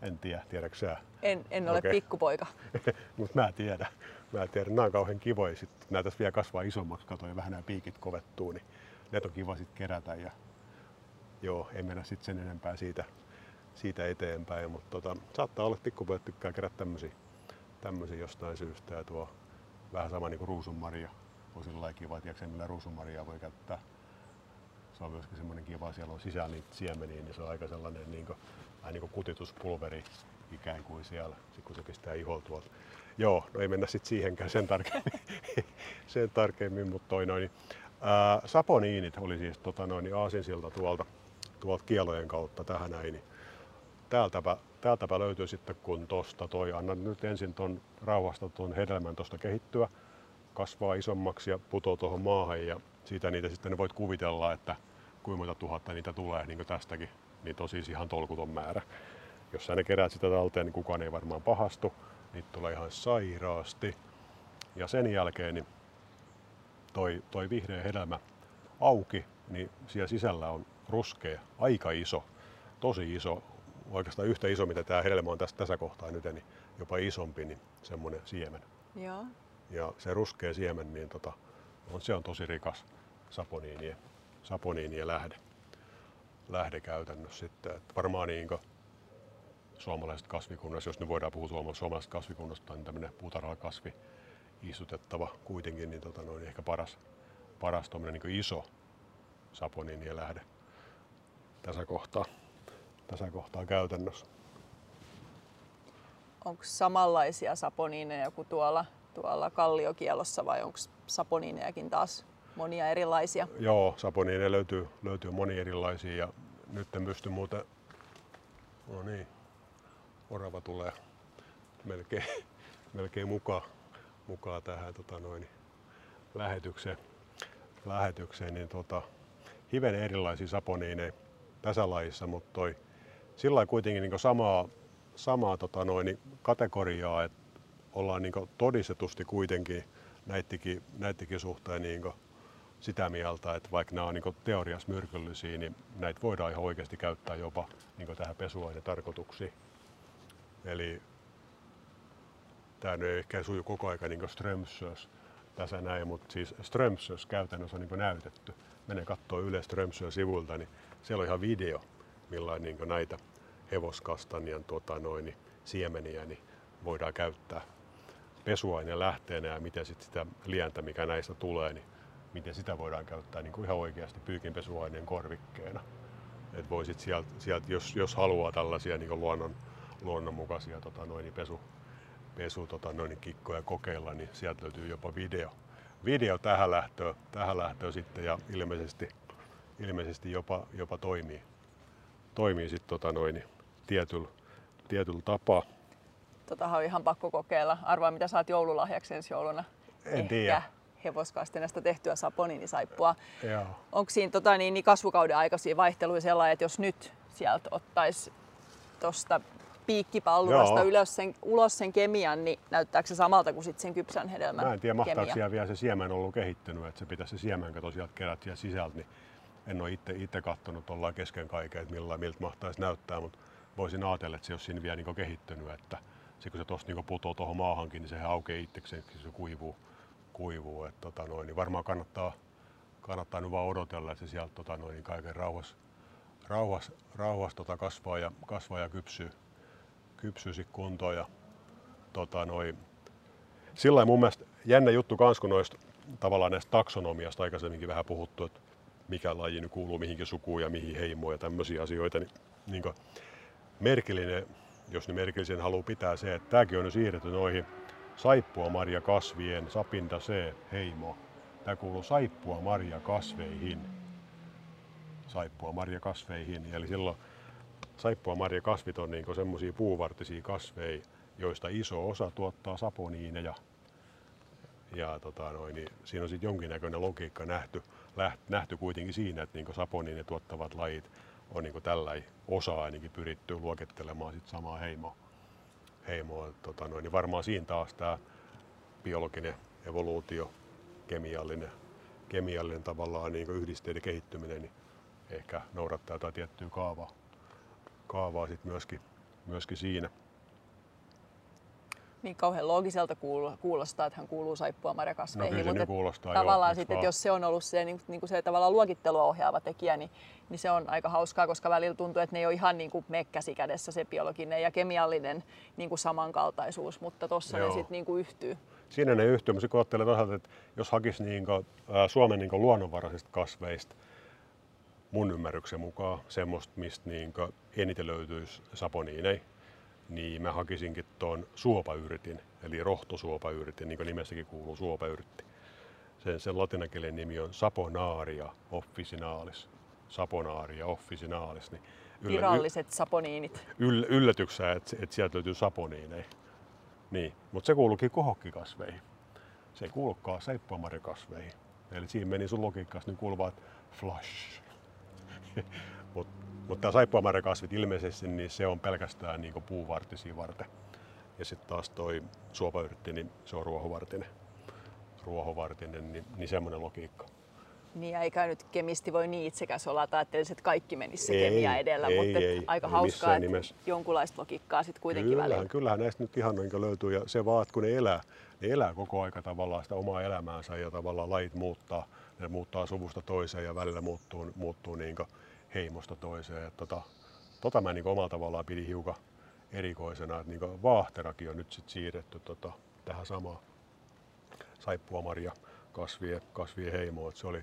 En tiedä, tiedätkö sä? En, en ole Okei. pikkupoika. Mutta mä tiedän. Mä tiedän. Nämä on kauhean kivoja. Sitten nämä tässä vielä kasvaa isommaksi, kato, ja vähän nämä piikit kovettuu, niin ne on kiva sitten kerätä. Ja joo, ei mennä sitten sen enempää siitä, siitä eteenpäin. Mutta tota, saattaa olla, että pikkupojat tykkää kerätä tämmöisiä, tämmöisiä jostain syystä. Ja tuo vähän sama niin kuin ruusunmaria on sillä kiva, tiedätkö, millä ruusunmaria voi käyttää. Se on myöskin semmoinen kiva, siellä on sisällä niitä siemeniä, niin se on aika sellainen niin kuin, vähän niin kuin kutituspulveri ikään kuin siellä, sit kun se pistää iholla tuolta. Joo, no ei mennä sitten siihenkään sen tarkemmin, sen tarkemmin mutta toi noin. Ää, saponiinit oli siis tota noin, niin aasinsilta tuolta, tuolta kielojen kautta tähän näin. Niin täältäpä, täältäpä löytyy sitten kun tosta toi, annan nyt ensin ton rauhasta tuon hedelmän tosta kehittyä, kasvaa isommaksi ja putoo tuohon maahan ja siitä niitä sitten voit kuvitella, että kuinka monta tuhatta niitä tulee niin kuin tästäkin, niin tosi ihan tolkuton määrä. Jos sä ne keräät sitä talteen, niin kukaan ei varmaan pahastu. Niitä tulee ihan sairaasti. Ja sen jälkeen niin toi, toi vihreä hedelmä auki, niin siellä sisällä on ruskea, aika iso, tosi iso, oikeastaan yhtä iso, mitä tämä hedelmä on tässä, tässä kohtaa nyt, niin jopa isompi, niin semmoinen siemen. Joo. Ja se ruskea siemen, niin tota, on, se on tosi rikas saponiinien, saponiinien lähde, lähde käytännössä sitten. Et varmaan niin suomalaiset kasvikunnassa, jos nyt voidaan puhua suomala- suomalaisesta kasvikunnasta, niin tämmöinen puutarhakasvi istutettava kuitenkin, niin tota noin, ehkä paras, paras niin iso saponiinien lähde tässä kohtaa, tässä kohtaa käytännössä. Onko samanlaisia saponiineja kuin tuolla, tuolla kalliokielossa vai onko saponiinejakin taas monia erilaisia? Joo, saponiineja löytyy, löytyy moni erilaisia ja nyt en pysty muuten... No niin, orava tulee melkein, melkein mukaan, mukaan tähän tota noin, lähetykseen, lähetykseen, niin tota, hivenen erilaisia saponiineja tässä lajissa, mutta toi, sillä kuitenkin niin samaa, samaa tota noin, kategoriaa, että ollaan niin todistetusti kuitenkin näittikin, näittikin suhteen niin sitä mieltä, että vaikka nämä on niin teoriassa myrkyllisiä, niin näitä voidaan ihan oikeasti käyttää jopa niin tähän pesuainetarkoituksiin. Eli tämä nyt ei ehkä suju koko aika niin Strömsös tässä näin, mutta siis Strömsös käytännössä on niin näytetty. Mene katsoo Yle Strömsös sivulta, niin siellä on ihan video, millä niin näitä hevoskastanjan tota noin, siemeniä niin voidaan käyttää pesuaineen lähteenä ja miten sit sitä lientä, mikä näistä tulee, niin miten sitä voidaan käyttää niin kuin ihan oikeasti pyykinpesuaineen korvikkeena. Et voisit sieltä, sielt, jos, jos haluaa tällaisia niin luonnon, luonnonmukaisia tota noin, niin pesu, pesu tota noin, niin kikkoja kokeilla, niin sieltä löytyy jopa video. Video tähän lähtöön, tähän lähtöön sitten ja ilmeisesti, ilmeisesti jopa, jopa toimii, toimii sit, tota noin, niin tietyllä, tietyllä tapaa. Totahan on ihan pakko kokeilla. Arvaa mitä saat joululahjaksi ensi jouluna. En Ehkä tiedä. hevoskastenesta tehtyä saponiinisaippua. Joo. Onko siinä tota, niin, niin kasvukauden aikaisia vaihteluja sellainen, että jos nyt sieltä ottaisi tuosta piikkipallurasta Joo. ylös sen, ulos sen kemian, niin näyttääkö se samalta kuin sit sen kypsän hedelmän Mä en tiedä, mahtaako siellä vielä se siemen ollut kehittynyt, että se pitäisi se siemen kato sieltä kerät siellä sisältä, niin en ole itse, itse katsonut ollaan kesken kaiken, että millä, miltä mahtaisi näyttää, mutta voisin ajatella, että se olisi siinä vielä niin kehittynyt, että se, kun se tuosta niin putoo tuohon maahankin, niin sehän aukeaa itsekseen, kun se kuivuu. kuivuu että, tota noin, niin varmaan kannattaa, kannattaa nyt vaan odotella, että se sieltä tota noin, niin kaiken rauhassa, rauhassa, rauhassa tota kasvaa, ja, kasvaa ja kypsyy, kypsyy sit kuntoon. Ja, tota noin, sillä mun mielestä jännä juttu kans, kun noista tavallaan näistä taksonomiasta aikaisemminkin vähän puhuttu, että mikä laji nyt kuuluu mihinkin sukuun ja mihin heimoon ja tämmöisiä asioita, niin, niin merkillinen, jos ne merkillisen haluaa pitää se, että tämäkin on siirretty noihin saippua marja kasvien sapinta C heimo. Tämä kuuluu saippua marja kasveihin. Saippua marja kasveihin. Eli silloin saippua marja kasvit on niin semmoisia puuvartisia kasveja, joista iso osa tuottaa saponiineja. Ja tota noin, niin siinä on sitten jonkinnäköinen logiikka nähty, läht, nähty kuitenkin siinä, että niin saponiine tuottavat lajit on niin tällä osa ainakin pyritty luokittelemaan sit samaa heimoa. heimoa tota noin, niin varmaan siinä taas tämä biologinen evoluutio, kemiallinen, kemiallinen tavallaan niin yhdisteiden kehittyminen, niin ehkä noudattaa jotain tiettyä kaavaa, kaavaa sit myöskin, myöskin siinä. Niin kauhean loogiselta kuulostaa, että hän kuuluu saippua marjakasveihin. No kyllä se kuulostaa, tavallaan sitten, että jos se on ollut se, niin, niin kuin se tavallaan luokittelua ohjaava tekijä, niin, niin, se on aika hauskaa, koska välillä tuntuu, että ne ei ole ihan niin kuin mekkäsi kädessä se biologinen ja kemiallinen niin kuin samankaltaisuus, mutta tuossa ne sitten niin kuin yhtyy. Siinä ne yhtyy, mutta ajattelen toisaalta, että jos hakisi niin kuin, ää, Suomen niin kuin luonnonvaraisista kasveista, mun ymmärryksen mukaan semmoista, mistä niin eniten löytyisi saponiineja, niin mä hakisinkin tuon suopayritin, eli rohtosuopayritin, niin kuin nimessäkin kuuluu suopayritti. Sen, sen latinankielen nimi on Saponaria officinalis. Saponaria officinalis. Niin yllä, Viralliset saponiinit. Yll, yllätyksää, että, että sieltä löytyy saponiineja. Niin, mutta se kuuluukin kohokkikasveihin. Se ei kuulukaan seippuamarikasveihin. Eli siinä meni sun logiikkaasi, niin kuuluvat flush. mutta mutta tämä saippuamärkäkasvit ilmeisesti niin se on pelkästään niin puuvartisia varten. Ja sitten taas toi suopayrtti, niin se on ruohovartinen. Ruohovartinen, niin, niin semmoinen logiikka. Niin, eikä nyt kemisti voi niin itsekäs olla, että ajattelisi, että kaikki menisi se ei, kemia edellä, ei, mutta ei, aika ei hauskaa, että nimessä. jonkunlaista logiikkaa sitten kuitenkin kyllähän, välillä. Kyllähän näistä nyt ihan niin löytyy ja se vaan, että kun ne elää, ne elää koko aika tavallaan sitä omaa elämäänsä ja tavallaan lajit muuttaa, ne muuttaa suvusta toiseen ja välillä muuttuu, muuttuu niin heimosta toiseen. Et tota, tota mä niin omalla tavallaan pidin hiukan erikoisena, että niin vaahterakin on nyt sit siirretty tota, tähän samaan saippuamaria kasvien, kasvien heimoon. se oli,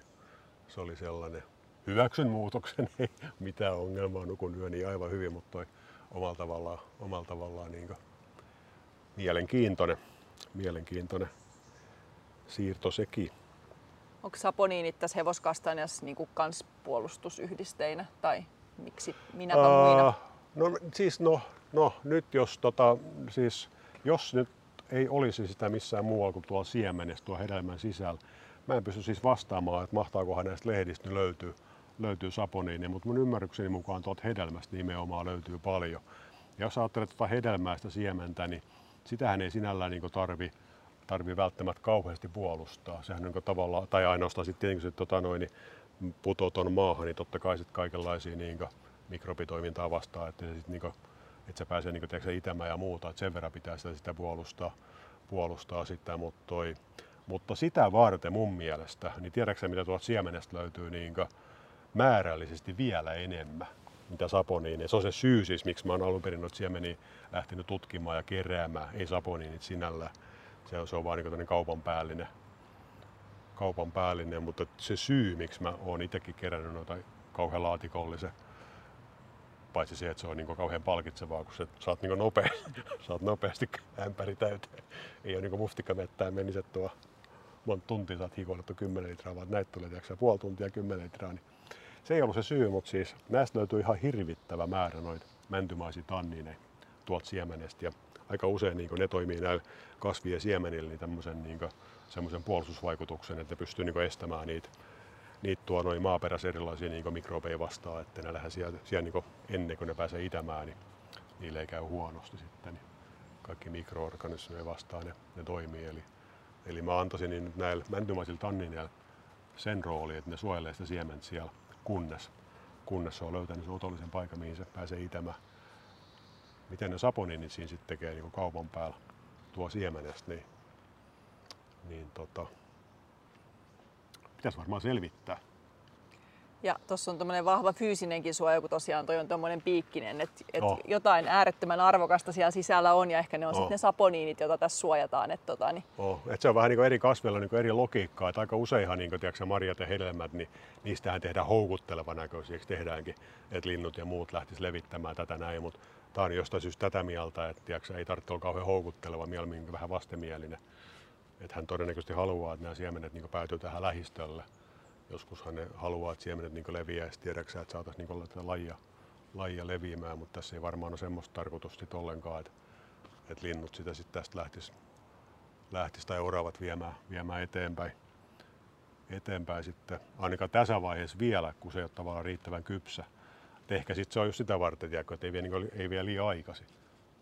se oli sellainen, hyväksyn muutoksen, ei mitään ongelmaa, nukun yöni aivan hyvin, mutta toi omalla tavallaan, omalla tavallaan niin mielenkiintoinen, mielenkiintoinen siirto sekin. Onko saponiinit tässä hevoskastanjassa niin kans puolustusyhdisteinä tai miksi minä uh? No siis no, no nyt jos, tota, siis, jos nyt ei olisi sitä missään muualla kuin tuolla siemenessä, tuolla hedelmän sisällä, mä en pysty siis vastaamaan, että mahtaakohan näistä lehdistä löytyy, löytyy saponiini, mutta mun ymmärrykseni mukaan tuolta hedelmästä nimenomaan löytyy paljon. Ja jos ajattelet tuota hedelmäistä siementä, niin sitähän ei sinällään niin tarvi tarvi välttämättä kauheasti puolustaa. Sehän on tavallaan, tai ainoastaan sitten tietenkin, että tota noin, niin putoo tuon maahan, niin totta kai sitten kaikenlaisia niin mikrobitoimintaa vastaan, että, sit, niin kuin, että se pääsee niin kuin, itämään ja muuta, että sen verran pitää sitä, sitä puolustaa, puolustaa sitä, mutta, toi, mutta sitä varten mun mielestä, niin tiedätkö mitä tuolta siemenestä löytyy niin kuin, määrällisesti vielä enemmän, mitä saponiini. Se on se syy siis, miksi mä oon alun perin noita siemeniä lähtenyt tutkimaan ja keräämään, ei saponiinit sinällään se on, se on vaan niin kaupan päällinen, kaupan päällinen, mutta se syy, miksi mä oon itsekin kerännyt noita kauhean laatikollisen, paitsi se, että se on niin kauhean palkitsevaa, kun sä saat, niin nopea, saat nopeasti ämpäri täyteen. Ei ole niin mustikamettää menisi, tuo monta tuntia saat hikoilettu 10 litraa, vaan näitä tulee tiiäksä, puoli tuntia 10 litraa. Niin se ei ollut se syy, mutta siis näistä löytyy ihan hirvittävä määrä noita mäntymaisia tannineja tuolta siemenestä. Ja aika usein niin ne toimii näillä kasvien siemenillä niin tämmöisen niin semmoisen puolustusvaikutuksen, että ne pystyy niin estämään niitä, niitä tuo noin maaperässä erilaisia niin mikrobeja vastaan, että ne lähde siellä, siellä niin ennen kuin ne pääsee itämään, niin niille ei käy huonosti sitten. Niin kaikki mikroorganismeja vastaan ne, ne toimii. Eli, eli mä antaisin niin näillä mäntymaisilla tannineilla sen rooli, että ne suojelee sitä siementä siellä, kunnes, kunnes se on löytänyt sen otollisen paikan, mihin se pääsee itämään miten ne saponiinit siinä sitten tekee niin kaupan päällä tuo siemenestä, niin, niin tota, pitäisi varmaan selvittää. Ja tuossa on tämmöinen vahva fyysinenkin suoja, kun tosiaan toi on tämmöinen piikkinen, että et oh. jotain äärettömän arvokasta siellä sisällä on ja ehkä ne on oh. sitten ne saponiinit, joita tässä suojataan. Et tota, niin. oh. Et se on vähän niin kuin eri kasveilla niin kuin eri logiikkaa, että aika useinhan niin kuin, tiedätkö, marjat ja hedelmät, niin niistähän tehdään houkutteleva näköisiä, tehdäänkin, että linnut ja muut lähtis levittämään tätä näin, mutta tämä on jostain syystä tätä mieltä, että tiedätkö, ei tarvitse olla kauhean houkutteleva, mieluummin vähän vastenmielinen. Että hän todennäköisesti haluaa, että nämä siemenet niin päätyy tähän lähistölle joskushan ne haluaa, että siemenet niin leviäisi, tiedäksä, että saataisiin niin tätä lajia, lajia leviämään, mutta tässä ei varmaan ole semmoista tarkoitusta ollenkaan, että, että linnut sitä sitten tästä lähtisi, lähtisi tai oravat viemään, viemään eteenpäin. eteenpäin sitten, ainakaan tässä vaiheessa vielä, kun se ei ole tavallaan riittävän kypsä. Et ehkä sitten se on just sitä varten, tiedätkö, että ei vie, niin ei vie liian aikaisin.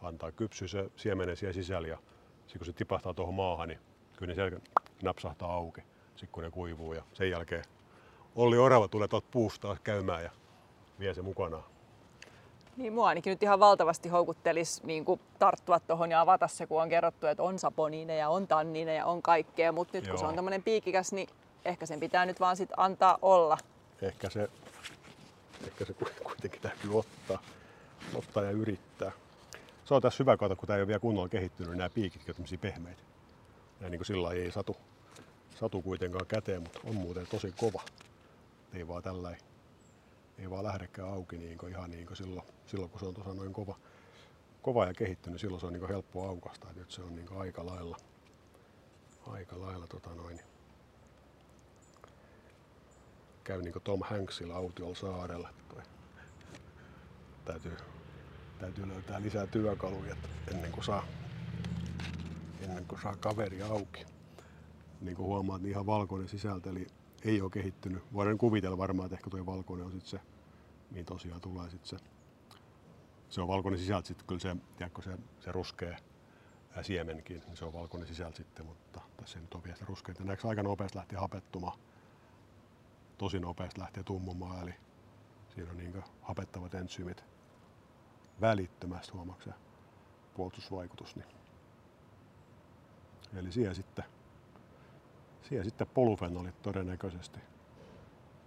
Antaa kypsyä se siemenen siellä sisällä ja sitten kun se tipahtaa tuohon maahan, niin kyllä ne siellä napsahtaa auki, sitten kun ne kuivuu ja sen jälkeen Olli Orava tulee tuolta puusta käymään ja vie se mukanaan. Niin mua ainakin nyt ihan valtavasti houkuttelisi niin kuin tarttua tuohon ja avata se, kun on kerrottu, että on saponiineja, on tannineja, on kaikkea, mutta nyt Joo. kun se on tämmöinen piikikäs, niin ehkä sen pitää nyt vaan sit antaa olla. Ehkä se, ehkä se kuitenkin täytyy ottaa, ottaa ja yrittää. Se on tässä hyvä kato, kun tämä ei ole vielä kunnolla kehittynyt, niin nämä piikit on tämmöisiä pehmeitä. Ja niin kuin sillä ei satu, satu kuitenkaan käteen, mutta on muuten tosi kova. Ei vaan tällä ei vaan lähdekään auki niin kuin ihan niin kuin silloin, silloin, kun se on tuossa noin kova, kova ja kehittynyt, silloin se on niin helppo aukasta. Nyt se on niin aika lailla, aika lailla tota noin, käy niin kuin Tom Hanksilla autiolla saarella. Toi. Täytyy, täytyy löytää lisää työkaluja ennen kuin saa, ennen kuin saa kaveri auki. Niin kuin huomaat, niin ihan valkoinen sisältö, eli ei ole kehittynyt. Voidaan kuvitella varmaan, että ehkä tuo valkoinen on sitten se, mihin tosiaan tulee sitten se, se on valkoinen sisältö sitten kyllä se, tiedätkö, se, se ruskea siemenkin, niin se on valkoinen sisältö sitten, mutta tässä ei nyt ole vielä sitä ruskeita. Näetkö aika nopeasti lähtee hapettumaan, tosi nopeasti lähtee tummumaan, eli siinä on niin hapettavat entsyymit välittömästi huomaksi puolustusvaikutus. Niin. Eli siellä sitten siellä sitten polufenolit todennäköisesti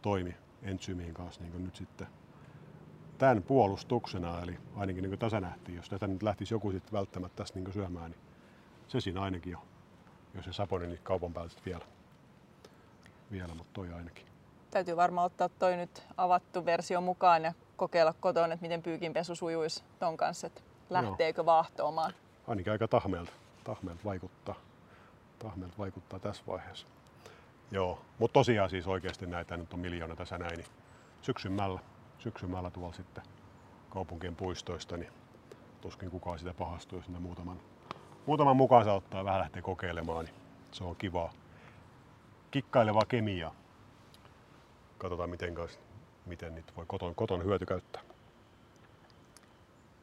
toimi entsyymiin kanssa niin nyt sitten tämän puolustuksena, eli ainakin niin tässä nähtiin, jos tätä nyt lähtisi joku sitten välttämättä tästä niin syömään, niin se siinä ainakin jo, jos se saponi niin kaupan päällä vielä, vielä, mutta toi ainakin. Täytyy varmaan ottaa toi nyt avattu versio mukaan ja kokeilla kotona, että miten pyykinpesu sujuisi ton kanssa, että lähteekö Joo. vaahtoamaan. Ainakin aika tahmeelta, tahmeelta vaikuttaa tahmeelta vaikuttaa tässä vaiheessa. Joo, mutta tosiaan siis oikeasti näitä nyt on miljoona tässä näin, niin syksymällä, syksymällä tuolla sitten kaupunkien puistoista, niin tuskin kukaan sitä pahastuu, jos muutaman, muutaman mukaan saa ottaa ja vähän lähtee kokeilemaan, niin se on kivaa. Kikkailevaa kemiaa. Katsotaan miten, kanssa, miten niitä voi koton, koton hyöty käyttää.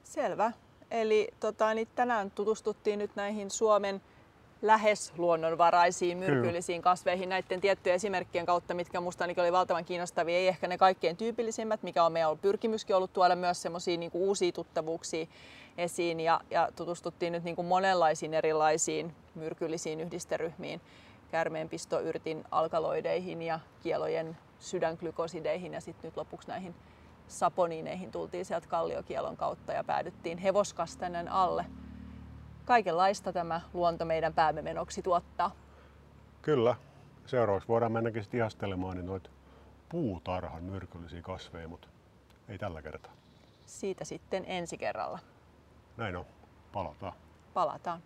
Selvä. Eli tota, niin tänään tutustuttiin nyt näihin Suomen lähes luonnonvaraisiin myrkyllisiin kasveihin näiden tiettyjen esimerkkien kautta, mitkä ainakin oli valtavan kiinnostavia. Ei ehkä ne kaikkein tyypillisimmät, mikä on meidän pyrkimyskin ollut tuoda myös semmoisia niin uusia tuttavuuksia esiin ja, ja tutustuttiin nyt niin kuin monenlaisiin erilaisiin myrkyllisiin yhdisteryhmiin, kärmeenpistoyrtin alkaloideihin ja kielojen sydänglykosideihin ja sitten nyt lopuksi näihin saponiineihin tultiin sieltä kalliokielon kautta ja päädyttiin hevoskastainen alle kaikenlaista tämä luonto meidän päämme menoksi tuottaa. Kyllä. Seuraavaksi voidaan mennäkin sitten ihastelemaan niin noita puutarhan myrkyllisiä kasveja, mutta ei tällä kertaa. Siitä sitten ensi kerralla. Näin on. Palataan. Palataan.